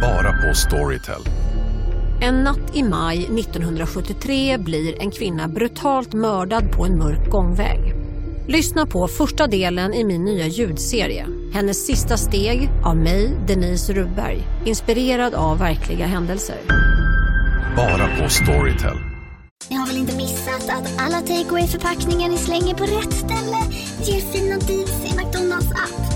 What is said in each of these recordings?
Bara på Storytel. En natt i maj 1973 blir en kvinna brutalt mördad på en mörk gångväg. Lyssna på första delen i min nya ljudserie. Hennes sista steg av mig, Denise Rubberg. Inspirerad av verkliga händelser. Bara på Storytel. Ni har väl inte missat att alla takeaway förpackningar ni slänger på rätt ställe ger fina deals i McDonalds app.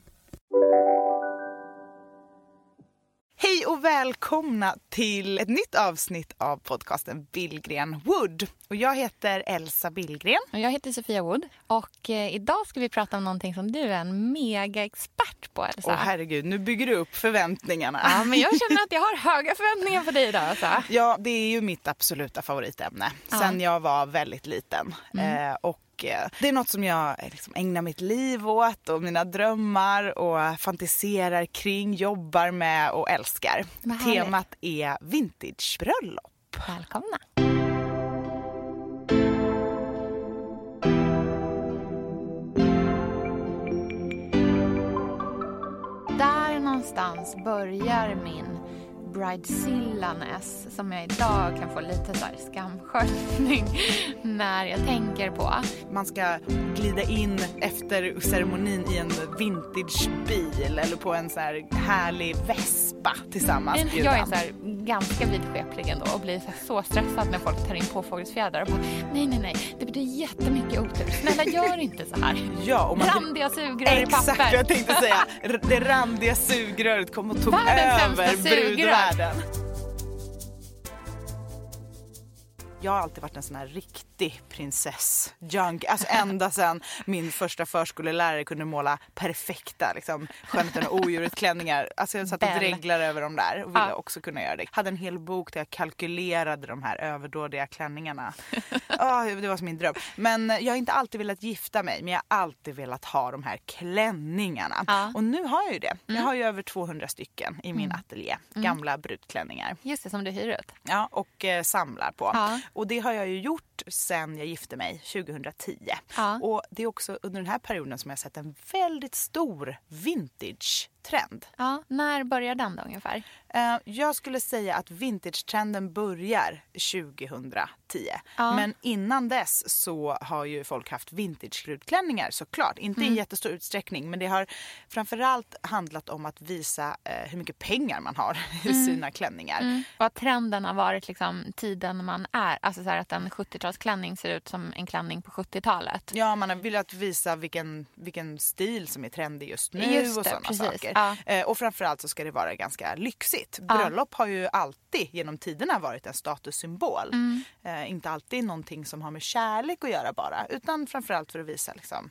Hej och välkomna till ett nytt avsnitt av podcasten Billgren Wood. Och jag heter Elsa Billgren. Och jag heter Sofia Wood och eh, idag ska vi prata om någonting som du är en mega expert på Elsa. Åh herregud, nu bygger du upp förväntningarna. Ja, men jag känner att jag har höga förväntningar på dig idag. Elsa. Ja, det är ju mitt absoluta favoritämne sen jag var väldigt liten. Eh, och det är något som jag eh, liksom ägnar mitt liv åt och mina drömmar och fantiserar kring, jobbar med och älskar. Temat är vintagebröllop. Välkomna. Där någonstans börjar min bridezillaness som jag idag kan få lite så här skamsköljning när jag tänker på. Man ska glida in efter ceremonin i en vintagebil eller på en så här härlig vespa tillsammans. Jag är så här ganska vidskeplig ändå och blir så, här så stressad när folk tar in påfågelsfjädrar och bara nej, nej, nej, det betyder jättemycket otur. Snälla gör inte så här. Ja, och man Randiga sugrör i Exakt vad papper. jag tänkte säga. Det randiga sugröret kom och tog Världens över sämsta världen. Jag har alltid varit en sån här riktig prinsess. Junk. Alltså ända sedan min första förskolelärare kunde måla perfekta liksom, skönheten och odjuret klänningar. Alltså jag satt och dreglade över dem där och ville Ja. också kunna göra det. Hade en hel bok där jag kalkylerade de här överdådiga klänningarna. Ah, det var som min dröm. Men jag har inte alltid velat gifta mig men jag har alltid velat ha de här klänningarna. Ja. Och nu har jag ju det. Jag har ju över 200 stycken i min ateljé. Gamla brudklänningar. Just det, som du hyr ut. Ja, och eh, samlar på. Ja. Och det har jag ju gjort sen jag gifte mig 2010. Ja. Och det är också under den här perioden som jag har sett en väldigt stor vintage-trend. Ja, när börjar den då ungefär? Eh, Jag skulle säga att vintage-trenden börjar 2010. Ja. Men innan dess så har ju folk haft vintage-brudklänningar såklart. Inte Mm. i jättestor utsträckning men det har framförallt handlat om att visa eh, hur mycket pengar man har i sina klänningar. Vad trenden har varit liksom tiden man är. Alltså så att en 70-talsklänning ser ut som en klänning på 70-talet. Ja, man har velat visa vilken, vilken stil som är trendig just nu Just och det, sådana precis. saker. Ja. Eh, och framförallt så ska det vara ganska lyxigt. Bröllop har ju alltid genom tiderna varit en statussymbol. Mm. Eh, inte alltid någonting som har med kärlek att göra bara, utan framförallt för att visa liksom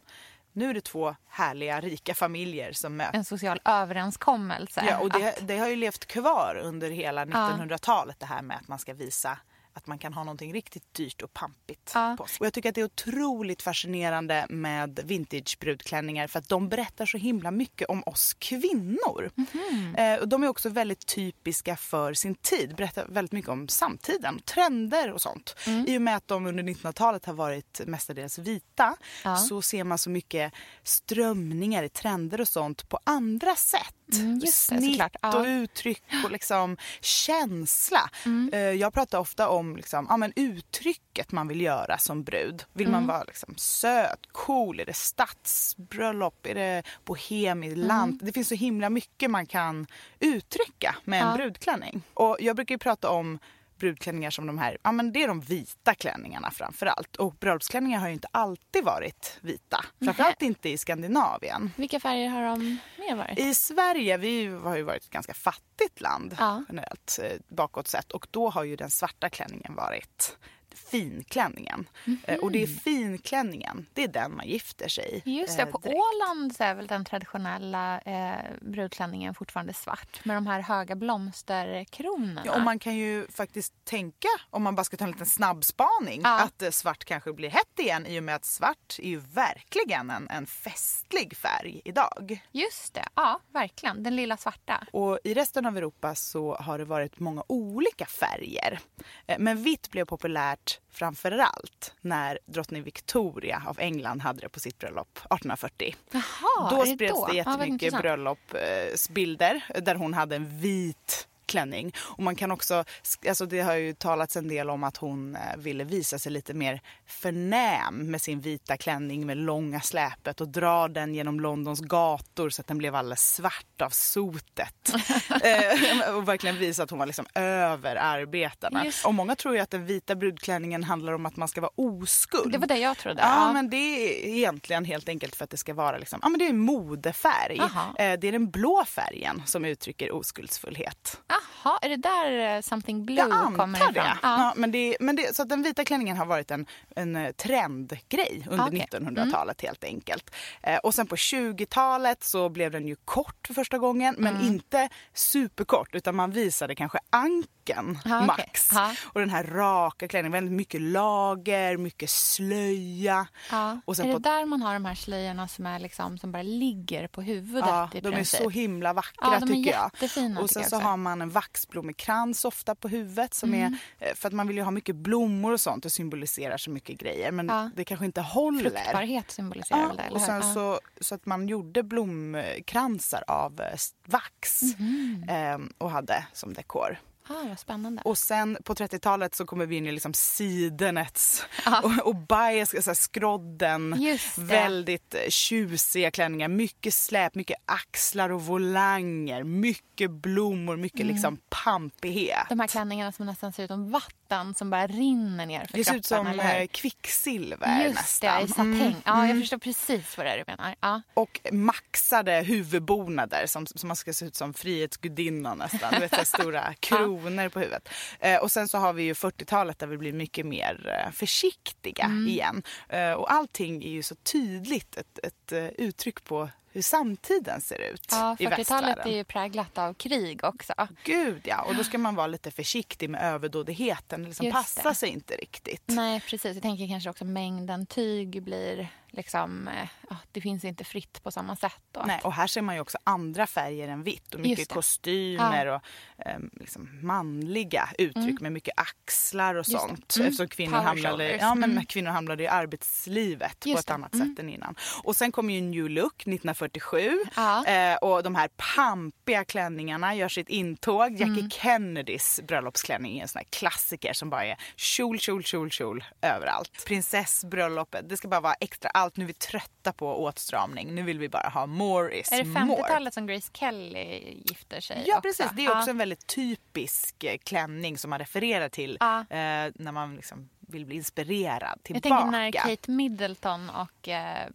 nu är det två härliga rika familjer som möts. En social överenskommelse. Ja, och det, Att- det har ju levt kvar under hela 1900-talet det här med att man ska visa att man kan ha någonting riktigt dyrt och pampigt Ja. på sig. Och jag tycker att det är otroligt fascinerande med vintagebrudklänningar för att de berättar så himla mycket om oss kvinnor. Mhm. Eh, och de är också väldigt typiska för sin tid, berättar väldigt mycket om samtiden, trender och sånt. Mm. I och med att de under 1900-talet har varit mestadels vita Ja. så ser man så mycket strömningar i trender och sånt på andra sätt. Mm, just det, Snitt såklart. Ja. och uttryck och liksom känsla. Mm. Eh, Jag pratar ofta om liksom, ja, men uttrycket man vill göra som brud. Vill Mm. man vara liksom söt, cool? Är det stadsbröllop? Är det bohem i land? Det finns så himla mycket man kan uttrycka med en Mm. Ja. brudklänning. Och jag brukar prata om brudklänningar som de här, ja men det är de vita klänningarna framför allt. Och bröllopsklänningar har ju inte alltid varit vita. Framförallt inte i Skandinavien. Vilka färger har de mer varit? I Sverige, vi har ju varit ett ganska fattigt land Ja. generellt eh, bakåt sett och då har ju den svarta klänningen varit finklänningen. Eh, och det är finklänningen, det är den man gifter sig. Just det, eh, på. Åland så är väl den traditionella eh, brudklänningen fortfarande svart med de här höga blomsterkronorna. Ja, och man kan ju faktiskt tänka, om man bara ska ta en liten snabbspaning, Ja. att eh, svart kanske blir hett igen i och med att svart är ju verkligen en, en festlig färg idag. Just det, ja verkligen. Den lilla svarta. Och i resten av Europa så har det varit många olika färger. Eh, Men vitt blev populärt framför allt när drottning Victoria av England hade det på sitt bröllop 1840. Jaha, då är det spreds då? det Ja, jättemycket intressant. bröllopsbilder där hon hade en vit klänning. Och man kan också, alltså det har ju talats en del om att hon eh, ville visa sig lite mer förnäm med sin vita klänning med långa släpet och dra den genom Londons gator så att den blev alldeles svart av sotet. eh, och verkligen visa att hon var liksom över arbetarna. Just. Och många tror ju att den vita brudklänningen handlar om att man ska vara oskuld. Det var det jag trodde. Ja, Ja. men det är egentligen helt enkelt för att det ska vara liksom, ja men det är en modefärg. Eh, Det är den blå färgen som uttrycker oskuldsfullhet. Jaha, är det där eh, Something Blue Jag kommer antar ifrån? det. Ja. Ja, men det, men det. Så den vita klänningen har varit en, en eh, trendgrej under Ah, okej. 1900-talet helt enkelt. Eh, och sen på 20-talet så blev den ju kort för första gången men Mm. inte superkort utan man visade kanske anken Ah, okej. max. Ja. Och den här raka klänningen, väldigt mycket lager, mycket slöja. Ja. Och sen är på det där man har de här slöjorna som, är liksom, som bara ligger på huvudet Ja, de är princip? så himla vackra Ja, de är tycker jag. Och sen så har man en vaxblommekrans ofta på huvudet som Mm. är eh, för att man vill ju ha mycket blommor och sånt och symboliserar så mycket grejer men Ja. det kanske inte håller. Fruktbarhet symboliserar väl det, Ja, eller och sen Ja. så, så att man gjorde blomkransar av eh, vax Mhm. eh, och hade som dekor. Ah, spännande. Och sen på 30-talet så kommer vi in i liksom sidenets och, och bias, så här, skrodden. Väldigt eh, tjusiga klänningar, mycket släp, mycket axlar och volanger, mycket blommor, mycket Mm. liksom pampighet. De här klänningarna som nästan ser ut som vatten som bara rinner ner för Det ser ut som eh, kvicksilver Just nästan. det, i satäng. Mm, Ja, jag mm. förstår precis vad det är du menar. Ja. Och maxade huvudbonader som, som man ska se ut som Frihetsgudinnan nästan. Du vet, så stora kronor på huvudet. Eh, och sen så har vi ju 40-talet där vi blir mycket mer eh, försiktiga Mm. igen. Eh, och allting är ju så tydligt ett, ett eh, uttryck på hur samtiden ser ut Ja, i 40-talet västvärlden. är ju präglat av krig också. Gud ja, och då ska man vara lite försiktig med överdådigheten. Liksom Just passar det. sig inte riktigt. Nej, precis. Jag tänker kanske också mängden tyg blir liksom... eh, Ja, det finns inte fritt på samma sätt. Då. Nej, och här ser man ju också andra färger än vitt och mycket kostymer och ehm, liksom manliga uttryck med mycket axlar och Mm. Just sånt. Mm. Eftersom kvinnor Power hamnade, shoulders. ja, men Mm. kvinnor hamnade i arbetslivet på Just ett det. annat Mm. sätt än innan. Och sen kommer ju New Look 1947 Ja. eh, och de här pampiga klänningarna gör sitt intåg. Jackie Mm. Kennedys bröllopsklänning är en sån här klassiker som bara är kjol, kjol, kjol, kjol överallt. Prinsessbröllopet, det ska bara vara extra allt. Nu är vi trötta på åtstramning. Nu vill vi bara ha more is Är det more. 50-talet som Grace Kelly gifter sig? Ja också? precis, det är också Ja. en väldigt typisk eh, klänning som man refererar till Ja. eh, när man liksom vill bli inspirerad Jag tillbaka. tänker när Kate Middleton och eh,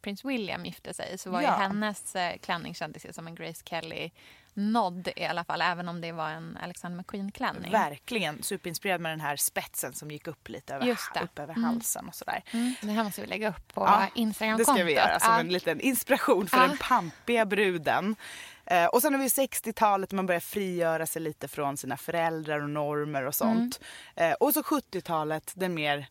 prins William gifte sig så var Ja. ju hennes eh, klänning kändes ju som en Grace Kelly nodd i alla fall, även om det var en Alexander McQueen-klänning. Verkligen superinspirerad med den här spetsen som gick upp lite över, upp över Mm. halsen och sådär. Mm. Det här måste vi lägga upp på Ja, Instagram-kontot. Det ska vi göra som Ja. en liten inspiration för Ja. den pampiga bruden. Eh, och sen har vi 60-talet man börjar frigöra sig lite från sina föräldrar och normer och sånt. Mm. Eh, och så 70-talet, den mer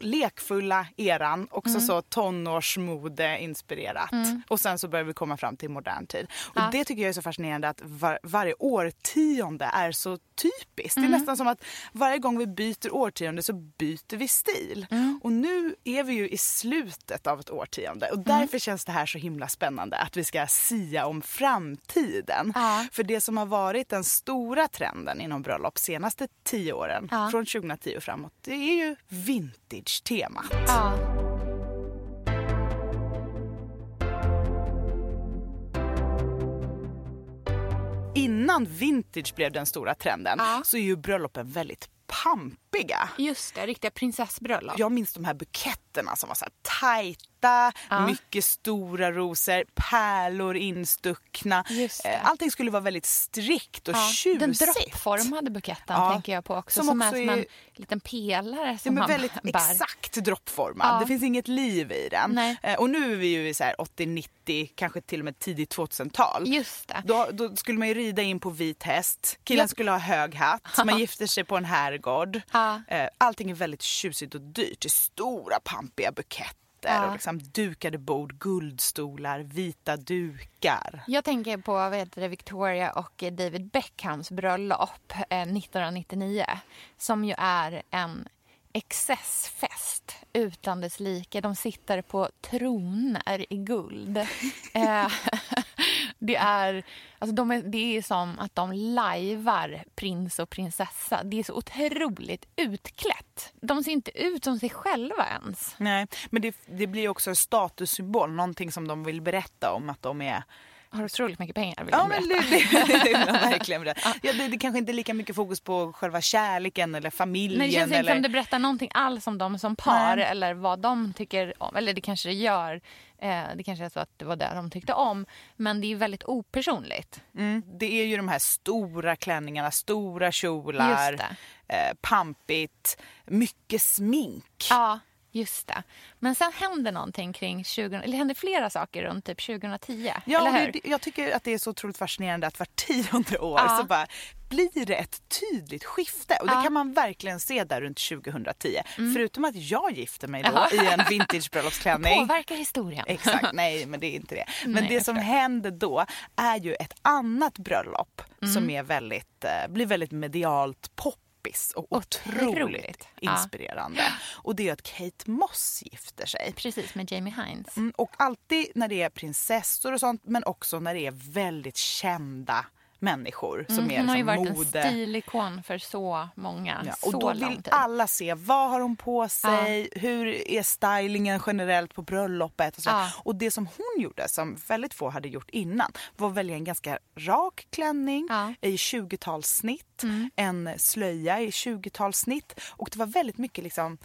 lekfulla eran, också Mm. så tonårsmode inspirerat. Och sen så börjar vi komma fram till modern tid. Och Ja. det tycker jag är så fascinerande att var, varje årtionde är så typiskt. Mm. Det är nästan som att varje gång vi byter årtionde så byter vi stil. Mm. Och nu är vi ju i slutet av ett årtionde och Mm. därför känns det här så himla spännande att vi ska sia om framtiden. Ja. För det som har varit den stora trenden inom bröllop senaste tio åren, Ja. från 2010 och framåt, det är ju vintage-temat. Ja. Innan vintage blev den stora trenden Ja. så är ju bröllopen väldigt pampiga droppiga. Just det, riktiga prinsessbröllop. Jag minns de här buketterna som var så här tajta, Ja. mycket stora rosor, pärlor instuckna. Eh, Allting skulle vara väldigt strikt och Ja, tjusigt. den droppformade buketten Ja, tänker jag på också. som Som, också är som en är- liten pelare Ja, som men man väldigt bär. exakt droppformad. Ja. Det finns inget liv i den. Nej. Eh, Och nu är vi ju i så här 80, 90, kanske till och med tidigt 2000-tal. Just det. Då, då skulle man ju rida in på vit häst. Killen Ja. skulle ha hög hatt. Man gifter sig på en herrgård. Ja. Eh, Allting är väldigt tjusigt och dyrt. Det är stora pampiga buketter och liksom dukade bord, guldstolar, vita dukar. Jag tänker på vad heter det, Victoria och David Beckhams bröllop eh, 1999 som ju är en excessfest utan dess like. De sitter på troner i guld. Eh, det, är, alltså de är, det är som att de lajvar prins och prinsessa. Det är så otroligt utklätt. De ser inte ut som sig själva ens. Nej, men det, det blir också en statussymbol, någonting som de vill berätta om att de är har otroligt mycket pengar vill Ja men det, det, det verkligen det. Ja, det. Det kanske inte är lika mycket fokus på själva kärleken eller familjen. Nej, det känns inte eller... som det berättar någonting alls om dem som par Nej. eller vad de tycker om. Eller det kanske det gör. Eh, det kanske är så att det var det de tyckte om. Men det är väldigt opersonligt. mm, det är ju de här stora klänningarna, stora kjolar, eh, pampigt, mycket smink. Ja, just det. Men sen händer någonting kring 20, eller händer flera saker runt typ 2010. Ja, eller hur? det, jag tycker att det är så otroligt fascinerande att var tionde år Ja. så bara blir det ett tydligt skifte. Och det Ja. Mm. kan man verkligen se där runt 2010. Förutom att jag gifte mig då Ja. i en vintagebröllopsklänning. Påverkar historien. Exakt, nej men det är inte det. Men Nej, det som händer då är ju ett annat bröllop Mm. som är väldigt, eh, blir väldigt medialt poppis och otroligt, Otroligt. Ja. inspirerande. Och det är att Kate Moss gifter sig. Precis, med Jamie Hines. Mm, och alltid när det är prinsessor och sånt men också när det är väldigt kända människor som Mm, är hon har ju liksom varit mode. en stilikon för så många. Ja, så och då lång vill alla se vad har hon på sig, hur är stylingen generellt på bröllopet och så. Ja. Och det som hon gjorde som väldigt få hade gjort innan var att välja en ganska rak klänning Ja. Mm. i 20-talssnitt, en slöja i 20-talssnitt och det var väldigt mycket liksom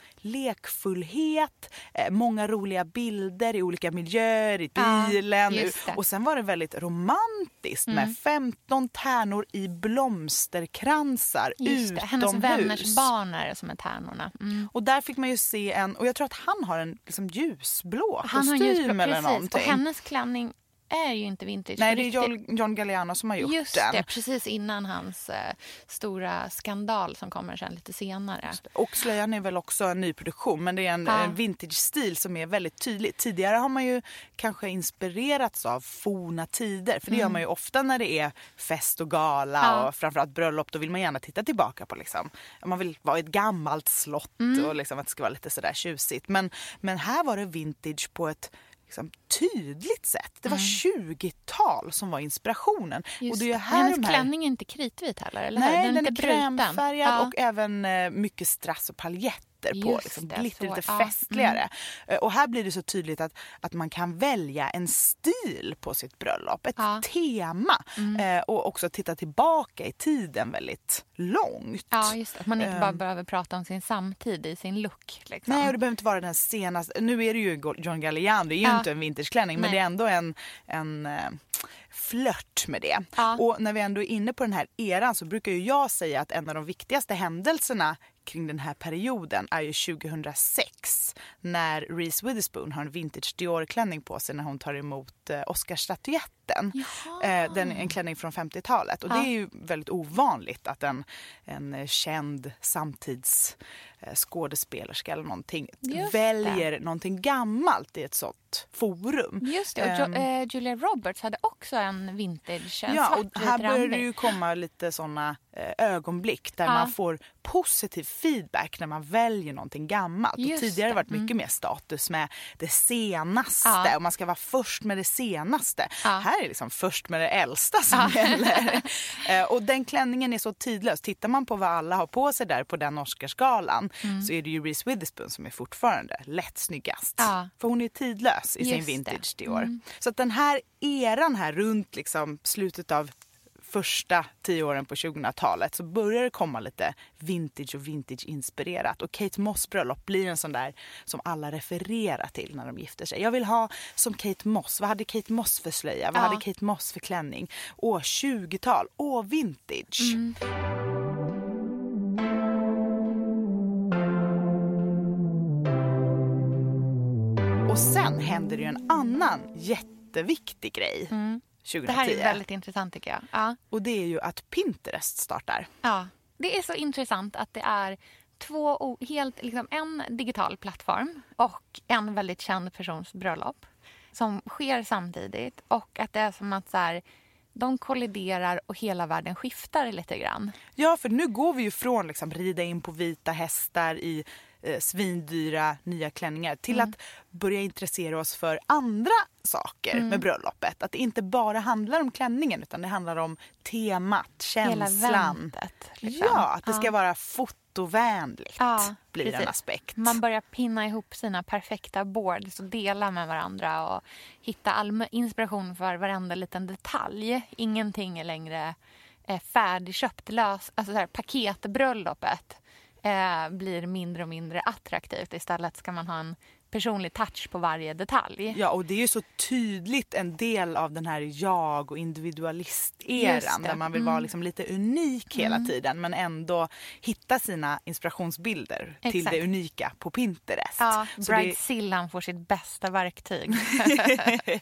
lekfullhet, eh, många roliga bilder i olika miljöer, i Ja, bilen och sen var det väldigt romantiskt med 15 tärnor i blomsterkransar Just det, hennes vänners barn är det som är tärnorna. Mm. Och där fick man ju se en, och jag tror att han har en liksom ljusblå Han har kostym ljusblå, eller precis. Och någonting. hennes klänning är ju inte vintage. Nej, det är. John, John Galliano som har gjort Just den. det, precis innan hans eh, stora skandal som kommer sen lite senare. Och slöjan är väl också en nyproduktion men det är en, Ja. en vintage-stil som är väldigt tydlig. Tidigare har man ju kanske inspirerats av forna tider för det gör man ju ofta när det är fest och gala Mm. Ja. och framförallt bröllop då vill man gärna titta tillbaka på liksom. Man vill vara i ett gammalt slott Mm. och liksom att det ska vara lite sådär tjusigt. Men, men här var det vintage på ett liksom, tydligt sätt. Det var 20-tal som var inspirationen. Mm. Just och det är här Hennes de här... klänning är inte kritvit heller, eller? Nej, den, den är bruten. krämfärgad Ja. och även eh, mycket strass och paljetter på. Just Liksom, det, glitter så, lite ja. Mm. festligare. Eh, Och här blir det så tydligt att, att man kan välja en stil på sitt bröllop. Ett Ja. tema. Mm. Eh, och också titta tillbaka i tiden väldigt långt. Ja, just. Att man inte bara Ehm. behöver prata om sin samtid i sin look. Liksom. Nej, och det behöver inte vara den senaste. Nu är det ju John Galliano, det är ju Ja. inte en vintageklänning men det är ändå en, en flört med det. Ja. Och när vi ändå är inne på den här eran så brukar ju jag säga att en av de viktigaste händelserna kring den här perioden är ju 2006 när Reese Witherspoon har en vintage Dior-klänning på sig när hon tar emot eh, Oscarsstatyetten. Oscarsstatyetten. Eh, den, en klänning från 50-talet och det Ja. är ju väldigt ovanligt att en, en känd samtids eh, eller någonting Just väljer någonting gammalt i ett sånt forum. Just det, och Ehm, jo- eh, Julia Roberts hade också en vintage, en Ja, och här börjar det ju komma lite såna eh, ögonblick där Ja. man får positiv feedback när man väljer någonting gammalt. Och tidigare har det det, Mm. varit mycket mer status med det senaste Ja. och man ska vara först med det senaste. Ja. Här är liksom först med det äldsta som gäller. Eh, och den klänningen är så tidlös. Tittar man på vad alla har på sig där på den Oscarsgalan Mm. så är det ju Reese Witherspoon som är fortfarande lätt snyggast. Ja. För hon är tidlös i sin Just det. Mm. vintage Dior. Så att den här eran här runt liksom slutet av första tio åren på 2000-talet så börjar det komma lite vintage och vintage-inspirerat. Och Kate Moss bröllop blir en sån där som alla refererar till när de gifter sig. Jag vill ha som Kate Moss. Vad hade Kate Moss för slöja? Vad Ja. hade Kate Moss för klänning? Åh, 20-tal. Åh, vintage. Och sen händer det ju en annan jätteviktig grej 2010. Mm. Det här är väldigt intressant tycker jag. Ja. Och det är ju att Pinterest startar. Ja, det är så intressant att det är två helt, liksom en digital plattform och en väldigt känd persons bröllop som sker samtidigt och att det är som att så här, de kolliderar och hela världen skiftar lite grann. Ja, för nu går vi ju från liksom rida in på vita hästar i eh, svindyra nya klänningar till Mm. att börja intressera oss för andra saker Mm. med bröllopet. Att det inte bara handlar om klänningen utan det handlar om temat, känslan. eventet. liksom. Ja, att det ska vara fotovänligt Ja, blir en precis. aspekt. Man börjar pinna ihop sina perfekta boards och dela med varandra och hitta inspiration för varenda liten detalj. Ingenting är längre eh, färdigköpt. Lös, alltså så här, paketbröllopet eh, blir mindre och mindre attraktivt. Istället ska man ha en personlig touch på varje detalj. Ja, och det är ju så tydligt en del av den här jag och individualisteran. Mm. där man vill vara liksom lite unik hela tiden men ändå hitta sina inspirationsbilder till Exakt. det unika på Pinterest. Ja, Så det, Bridezillan får sitt bästa verktyg.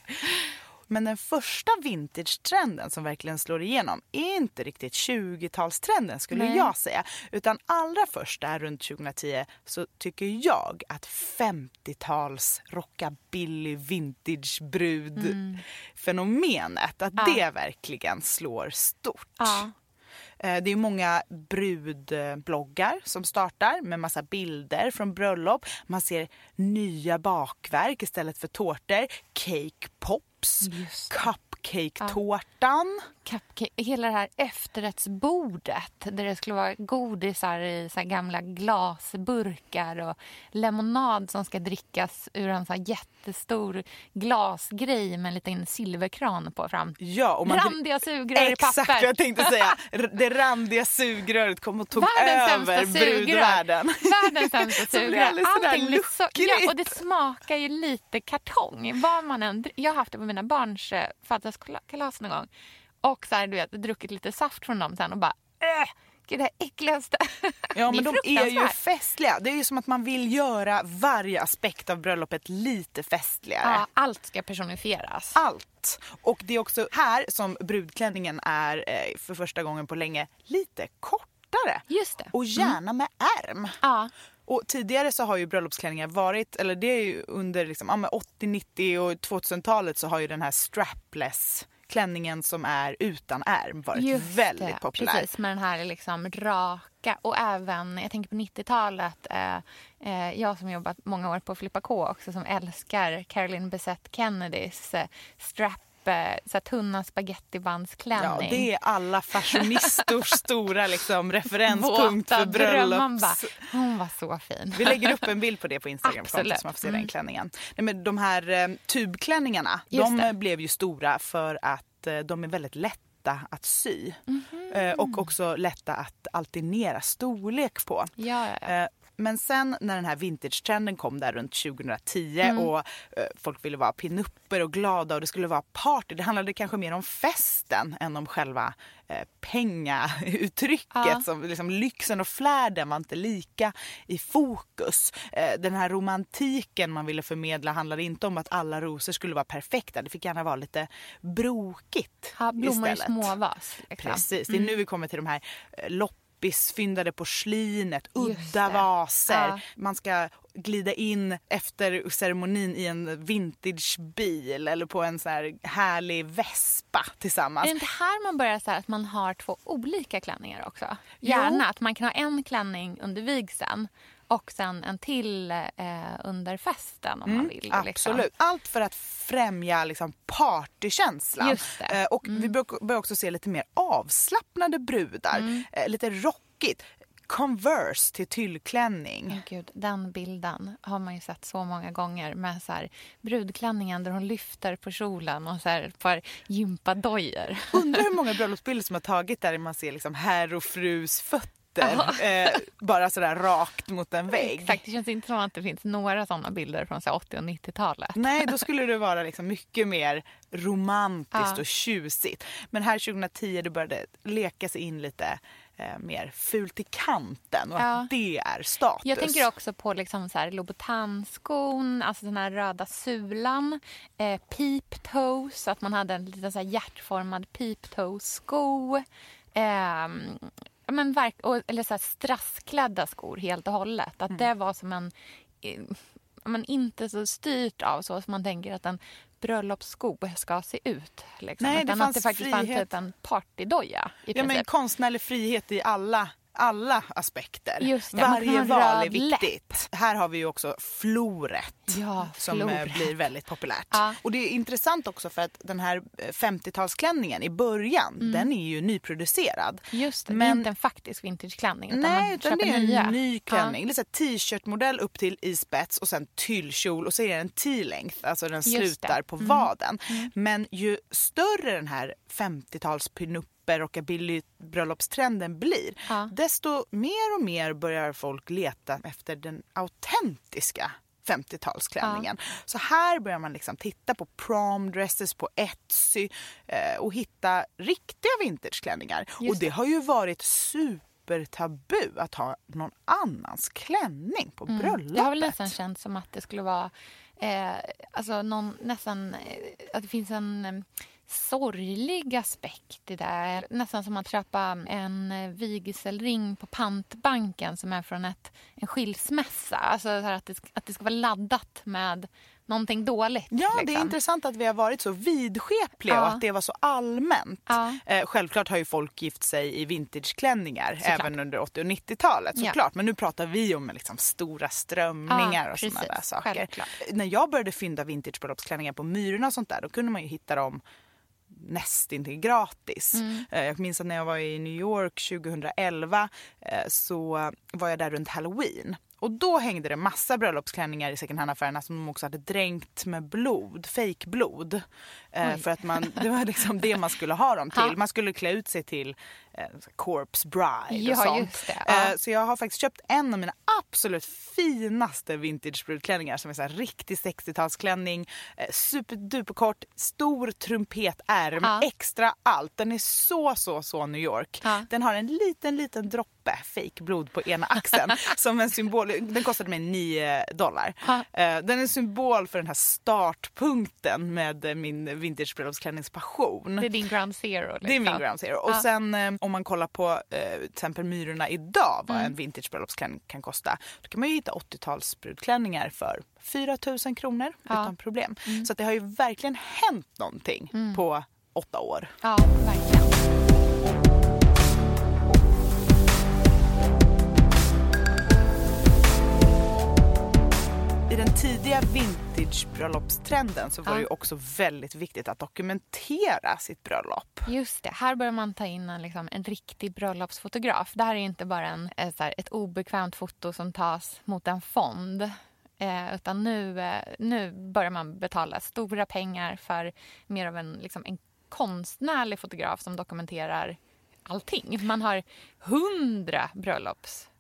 men den första vintage-trenden som verkligen slår igenom är inte riktigt 20-talstrenden skulle Nej. jag säga. Utan allra först där runt 2010 så tycker jag att 50-tals rockabilly vintage brud fenomenet att Mm. Ja. det verkligen slår stort. ja. Eh, Det är många brudbloggar som startar med massa bilder från bröllop. Man ser nya bakverk istället för tårtor. Cake pops, Just det. Cupcake-tårtan. Cupcake, hela det här efterrättsbordet där det skulle vara godisar i så gamla glasburkar och lemonad som ska drickas ur en så jättestor glasgrej med en liten silverkran på fram. Ja, och man Randiga sugrör i Exakt papper. vad jag tänkte säga. Det randiga sugröret kom och tog Världens över brudvärlden. Världens sämsta sugrör. Allting blir så, ja, och det smakar ju lite kartong. Vad man än, jag har haft det på mina barns eh, födelsedagskalas någon gång. Och så här, du vet, druckit lite saft från dem sen och bara äh, Gud, det här äckligaste. Ja, men de är ju festliga. Det är ju som att man vill göra varje aspekt av bröllopet lite festligare. Ja, allt ska personifieras. allt. Och det är också här som brudklänningen är eh, för första gången på länge lite kortare. Just det. Och gärna med ärm. Ja, Och tidigare så har ju bröllopsklänningar varit, eller det är ju under liksom, ja, men 80, 90 och 2000-talet så har ju den här strapless klänningen som är utan ärm varit just väldigt det. populär. Precis, med den här liksom raka och även, jag tänker på 90-talet, eh, eh, jag som jobbat många år på Filippa K också som älskar Caroline Bessette Kennedys eh, strap, så här tunna spagettibandsklänning. Ja, det är alla fashionistors stora liksom, referenspunkt Våta för bröllops... bara, hon var så fin. Vi lägger upp en bild på det på Instagram Absolut. så man får se Mm. den klänningen. Nej, men de här eh, tubklänningarna, Just de det. eh, blev ju stora för att eh, de är väldigt lätta att sy. Mhm. Eh, och också lätta att alternera storlek på. Ja, ja, ja. Eh, Men sen när den här vintage-trenden kom där runt 2010 Mm. och eh, folk ville vara pinupper och glada och det skulle vara party. Det handlade kanske mer om festen än om själva eh, pengauttrycket. Ja. Som, liksom, lyxen och flärden var inte lika i fokus. Eh, den här romantiken man ville förmedla handlade inte om att alla rosor skulle vara perfekta. Det fick gärna vara lite brokigt ja blommor i istället. småvas. Liksom. Precis, det är nu vi kommer till de här eh, loppisfyndade porslinet, udda vaser. Ja. Man ska glida in efter ceremonin i en vintagebil eller på en så här härlig vespa Är tillsammans. det inte här man börjar så att man har två olika klänningar också? Jo. Gärna att man kan ha en klänning under vigseln och sen en till eh, under festen om man vill. Liksom. Mm, Absolut. Allt för att främja liksom, partykänslan. Mm. Eh, och Vi bör- börjar också se lite mer avslappnade brudar. Mm. Eh, lite rockigt. Converse till tyllklänning. Oh, Gud, den bilden har man ju sett så många gånger med så här, brudklänningen där hon lyfter på kjolen och så här, ett par gympadojor. Undrar hur många bröllopsbilder som har tagit där man ser liksom herr och frus fötter eh, bara sådär rakt mot en vägg. Exakt, det känns inte som att det finns några sådana bilder från så här, 80 och 90-talet. Nej, då skulle det vara liksom mycket mer romantiskt Ja. och tjusigt. Men här 2010 det började leka sig in lite eh, mer fult i kanten och Ja. att det är status. Jag tänker också på liksom så här Louboutin-skon, alltså den här röda sulan, eh, peep toes, att man hade en liten så här hjärtformad peep toe-sko. Ja, men verk, och, eller så här strassklädda skor helt och hållet. Att det var som en... Men inte så styrt av så som man tänker att en bröllopssko ska se ut. Liksom. Nej, det Utan att fanns det faktiskt frihet. typ en partydoja i Ja, princip. men konstnärlig frihet i alla alla aspekter. Det, Varje val är röd läpp. viktigt. Här har vi ju också floret Ja, som eh, floret. blir väldigt populärt. Ja. Och det är intressant också för att den här eh, 50-talsklänningen i början, Mm. den är ju nyproducerad. Just det, det Men- är inte en faktisk vintageklänning. Utan Nej, man utan det är nya. en ny klänning. Ja. Det t-shirt-modell upp till i spets och sen tyllkjol och så är det en T-length, alltså den Just det. Mm. slutar på vaden. Men ju större den här 50-tals pinupper rockabilly bröllopstrenden blir, Ja. desto mer och mer börjar folk leta efter den autentiska 50-talsklänningen. Så här börjar man liksom titta på prom dresses på Etsy eh, och hitta riktiga vintageklänningar. Just Och det har ju varit supertabu att ha någon annans klänning på bröllopet. Mm. Det har väl nästan känts som att det skulle vara eh, alltså någon, nästan eh, att det finns en eh, sorglig aspekt i det. där. Nästan som att köpa en eh, vigselring på pantbanken som är från ett, en skilsmässa. Alltså att, det, att det ska vara laddat med någonting dåligt. Ja, det är liksom. intressant att vi har varit så vidskepliga Ja. och att det var så allmänt. Ja. Eh, självklart har ju folk gift sig i vintageklänningar Såklart. även under 80 och 90-talet Ja. såklart. Men nu pratar vi om liksom stora strömningar Ja, och sådana där saker. Självklart. När jag började fynda vintagebröllopsklänningar på Myrorna och sånt där, då kunde man ju hitta dem nästintill gratis. Mm. Eh, Jag minns att när jag var i New York 2011 eh, så var jag där runt halloween. Och då hängde det massa bröllopsklänningar i second hand-affärerna som de också hade dränkt med blod, fejkblod. Eh, för att man, det var liksom det man skulle ha dem till. Man skulle klä ut sig till eh, corpse bride Ja, och sånt. just det, ja. Eh, så jag har faktiskt köpt en av mina absolut finaste vintagebrudklänningar som är så här riktig 60-talsklänning. Eh, superduperkort, stor trumpetärm, Ja. extra allt. Den är så, så, så New York. Ja. Den har en liten, liten droppe fejkblod på ena axeln som en symbol. Den kostade mig 9 dollar. Ja. Eh, Den är en symbol för den här startpunkten med min vintagebröllopsklänningspassion. Det är din ground zero. Liksom. Det är min ground zero. Och Ja. sen eh, om man kollar på eh, till exempel Myrorna idag, vad Mm. en vintagebröllopsklänning kan kosta. Då kan man ju hitta 80-talsbrudklänningar för 4 000 kronor Ja. Mm. utan problem. Så att det har ju verkligen hänt någonting på åtta år. Ja, verkligen. Den tidiga vintagebröllopstrenden så var Ja. det ju också väldigt viktigt att dokumentera sitt bröllop. Just det, här börjar man ta in en, liksom, en riktig bröllopsfotograf. Det här är inte bara en, eh, här, ett obekvämt foto som tas mot en fond. Eh, utan nu, eh, nu börjar man betala stora pengar för mer av en, liksom, en konstnärlig fotograf som dokumenterar allting. Man har hundra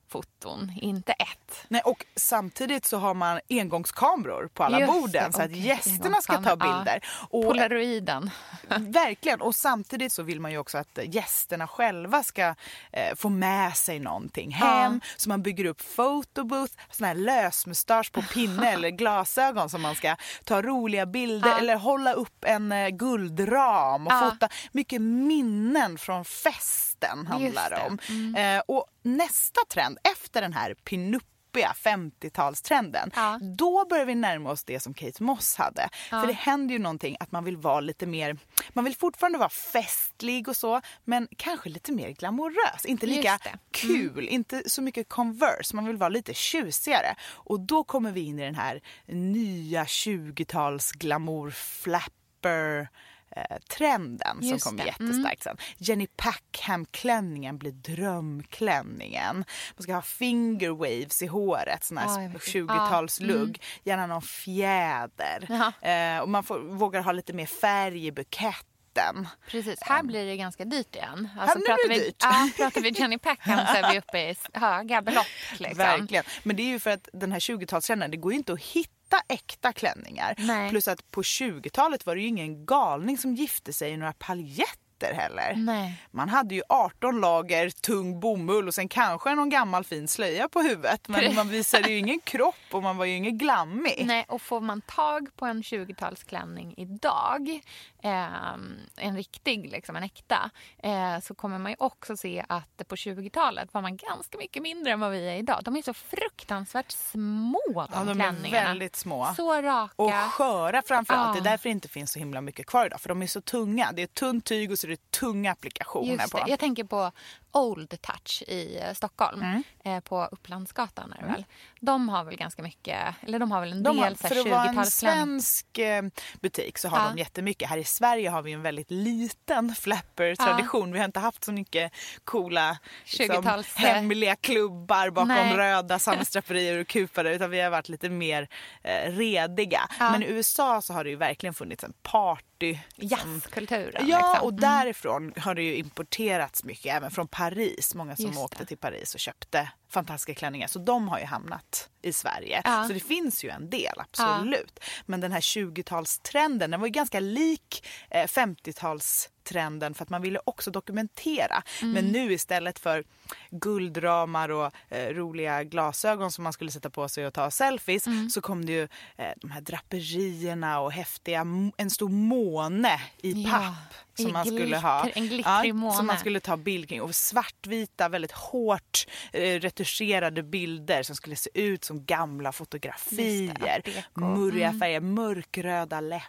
bröllopsfoton, inte ett. Nej, och samtidigt så har man engångskameror på alla Just det, borden så att okej, gästerna ska ta bilder. Och Polaroiden. Verkligen. Och samtidigt så vill man ju också att gästerna själva ska eh, få med sig någonting hem. Så man bygger upp photobooth, sån här lösmustasch på pinne eller glasögon som man ska ta roliga bilder Ja. eller hålla upp en eh, guldram och Ja. fota mycket minnen från festen handlar det det. om. Eh, och nästa trend efter den här pinuppiga 50-talstrenden, Ja. då börjar vi närma oss det som Kate Moss hade. För det händer ju någonting att man vill vara lite mer, man vill fortfarande vara festlig och så, men kanske lite mer glamorös. Inte lika. Mm. kul, inte så mycket Converse, man vill vara lite tjusigare. Och då kommer vi in i den här nya 20-tals glamour flapper eh, trenden Just som kom det. jättestarkt sen. Jenny Packham-klänningen blir drömklänningen. Man ska ha finger waves i håret, sån här vet. 20-talslugg. Gärna någon fjäder. Eh, och man får, vågar ha lite mer färg i buketten. Precis, här blir det ganska dyrt igen. Här blir det pratar vi, dyrt. Ja, pratar vi Jenny Packham så är vi uppe i höga belopp. Liksom. Verkligen. Men det är ju för att den här 20-talstrenden, det går ju inte att hitta äkta klänningar. Nej. Plus att på 20-talet var det ju ingen galning som gifte sig i några paljetter heller. Nej. Man hade ju 18 lager tung bomull och sen kanske någon gammal fin slöja på huvudet. Men man visade ju ingen kropp och man var ju ingen glammig. Nej, och får man tag på en 20-talsklänning idag, eh, en riktig, liksom, en äkta, eh, så kommer man ju också se att på 20-talet var man ganska mycket mindre än vad vi är idag. De är så fruktansvärt små de, Ja, de är klänningarna. väldigt små. Så raka. Och sköra framförallt. Ja. Det är därför det inte finns så himla mycket kvar idag. För de är så tunga. Det är tunt tyg och så är det tunga applikationer Just på. det. Jag tänker på Old Touch i eh, Stockholm, Mm. eh, på Upplandsgatan är det väl. De har väl ganska mycket, eller de har väl en De del så här för att vara en 20-talsklänningar. svensk eh, butik så har Ja. de jättemycket. Här i Sverige har vi en väldigt liten flapper-tradition. Ah. Vi har inte haft så mycket coola liksom, hemliga klubbar bakom Nej. röda samhällsdraperier och kupade, utan vi har varit lite mer eh, rediga. Ah. Men i USA så har det ju verkligen funnits en part Liksom. Jazzkulturen. Yes, ja, liksom. och mm. därifrån har det ju importerats mycket, även från Paris. Många som Just åkte det. till Paris och köpte fantastiska klänningar. Så de har ju hamnat i Sverige. Ja. Så det finns ju en del, absolut. Ja. Men den här 20-talstrenden, den var ju ganska lik eh, 50-tals 50-talstrenden för att man ville också dokumentera. Mm. Men nu istället för guldramar och eh, roliga glasögon som man skulle sätta på sig och ta selfies Mm. så kom det ju eh, de här draperierna och häftiga, en stor måne i Ja, papp som i man skulle ha. en glittrig måne. Som man skulle ta bild kring. Och svartvita, väldigt hårt eh, retuscherade bilder som skulle se ut som gamla fotografier. det. Murriga Mm. färger, mörkröda läppar.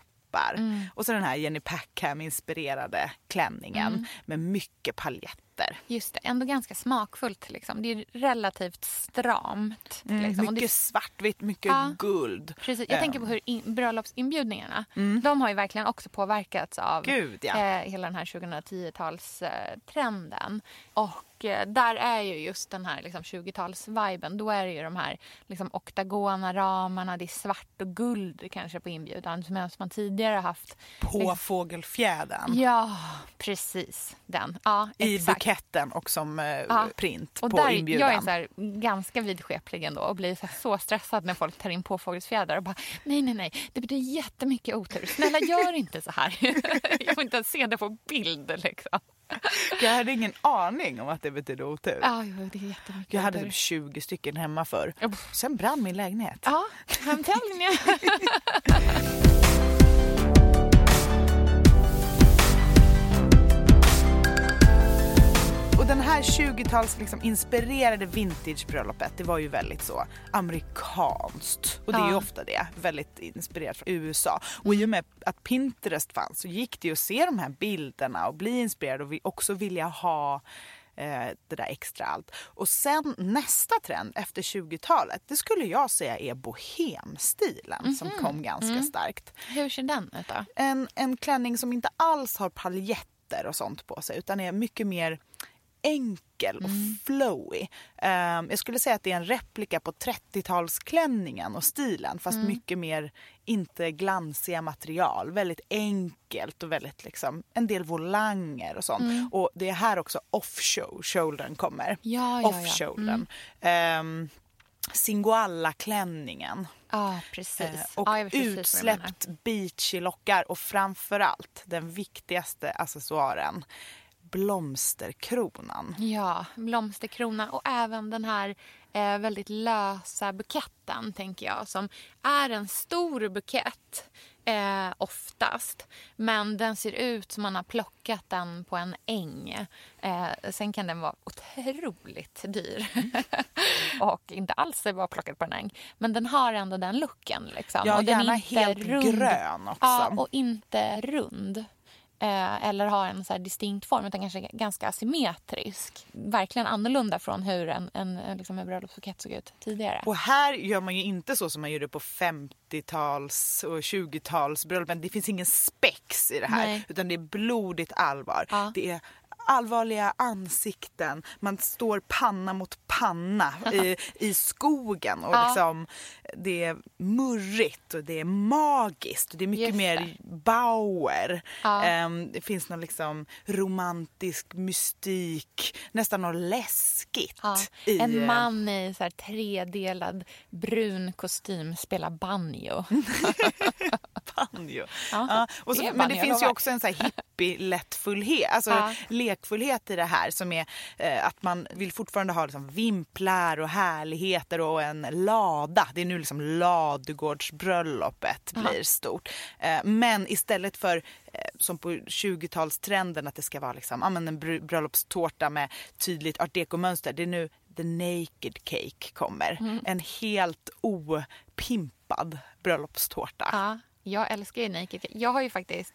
Och så den här Jenny Packham-inspirerade klänningen Mm. med mycket paljetter. Just det, ändå ganska smakfullt. Liksom. Det är relativt stramt. liksom. Och det Mm, Mycket svartvitt, mycket Ja. guld. Precis. Jag Eh, tänker på hur in, bröllopsinbjudningarna, de har ju verkligen också påverkats av Gud, ja. eh, hela den här 2010-talstrenden. och eh, där är ju just den här liksom, 20-talsviben, då är det ju de här liksom, oktagona ramarna, det är svart och guld kanske på inbjudan, medan man tidigare haft... På fågelfjädern. Ja, precis den. Ja, I exakt. Buketten och som eh, Ja. print Och på där, inbjudan. jag är så här, ganska vidskeplig ändå och blir så, så stressad när folk tar in påfågelsfjädrar och bara nej, nej, nej, det betyder jättemycket otur. Snälla gör inte så här. jag vill inte ens se det på bild liksom. Jag hade ingen aning om att det betydde otur. Ja, det är jättemycket Jag hade otur. typ 20 stycken hemma för. Sen brann min lägenhet. Ja, I'm telling you. här 20-tals liksom inspirerade vintagebröllopet, det var ju väldigt så amerikanskt. Och det är ju ofta det, väldigt inspirerat från USA. Och i och med att Pinterest fanns så gick det ju att se de här bilderna och bli inspirerad och vi också vilja ha eh, det där extra allt. Och sen nästa trend efter 20-talet, det skulle jag säga är bohemstilen som kom ganska starkt. Hur ser den ut då? En, en klänning som inte alls har paljetter och sånt på sig utan är mycket mer enkel och flowy. Ehm, jag skulle säga att det är en replika på 30-talsklänningen och stilen fast mycket mer inte glansiga material. Väldigt enkelt och väldigt liksom en del volanger och sånt. Och det är här också off-shouldern kommer. Ja, ja, ja. Off-shouldern. Ehm, Singoalla-klänningen. Ja. Eh, Och jag vet precis vad du menar. utsläppt beachy lockar och framförallt den viktigaste accessoaren blomsterkronan. Ja, blomsterkrona och även den här eh, väldigt lösa buketten, tänker jag, som är en stor bukett eh, oftast, men den ser ut som man har plockat den på en äng. Eh, sen kan den vara otroligt dyr och inte alls vara plockat på en äng, men den har ändå den looken. Liksom. Ja, och den gärna helt rund. grön också. Ja, och inte rund. Eh, eller ha en så distinkt form utan kanske ganska asymmetrisk. Verkligen annorlunda från hur en, en, en, liksom en bröllopsbukett såg ut tidigare. Och här gör man ju inte så som man gjorde på 50-tals och 20-tals bröllopen. Det finns ingen spex i det här Nej. utan det är blodigt allvar. Ja. Det är allvarliga ansikten. Man står panna mot panna i, i skogen och Ja. liksom det är murrigt och det är magiskt. och Det är mycket Just mer det. Bauer. Ja. Ehm, det finns någon liksom romantisk mystik, nästan något läskigt. Ja, i, en eh, man i så tredelad brun kostym spelar banjo. banjo. Ja, och så, men det finns ju också en så här hippie-lättfullhet, alltså Ja. lekfullhet i det här som är eh, att man vill fortfarande ha liksom vimplar och härligheter och en lada. Det är nu liksom ladugårdsbröllopet blir stort. Eh, men istället för eh, som på 20-talstrenden att det ska vara liksom, men en br- bröllopstårta med tydligt art deco-mönster. Det är nu the naked cake kommer. Mm. En helt opimpad bröllopstårta. Ja, jag älskar ju Naked Cake. Jag har ju faktiskt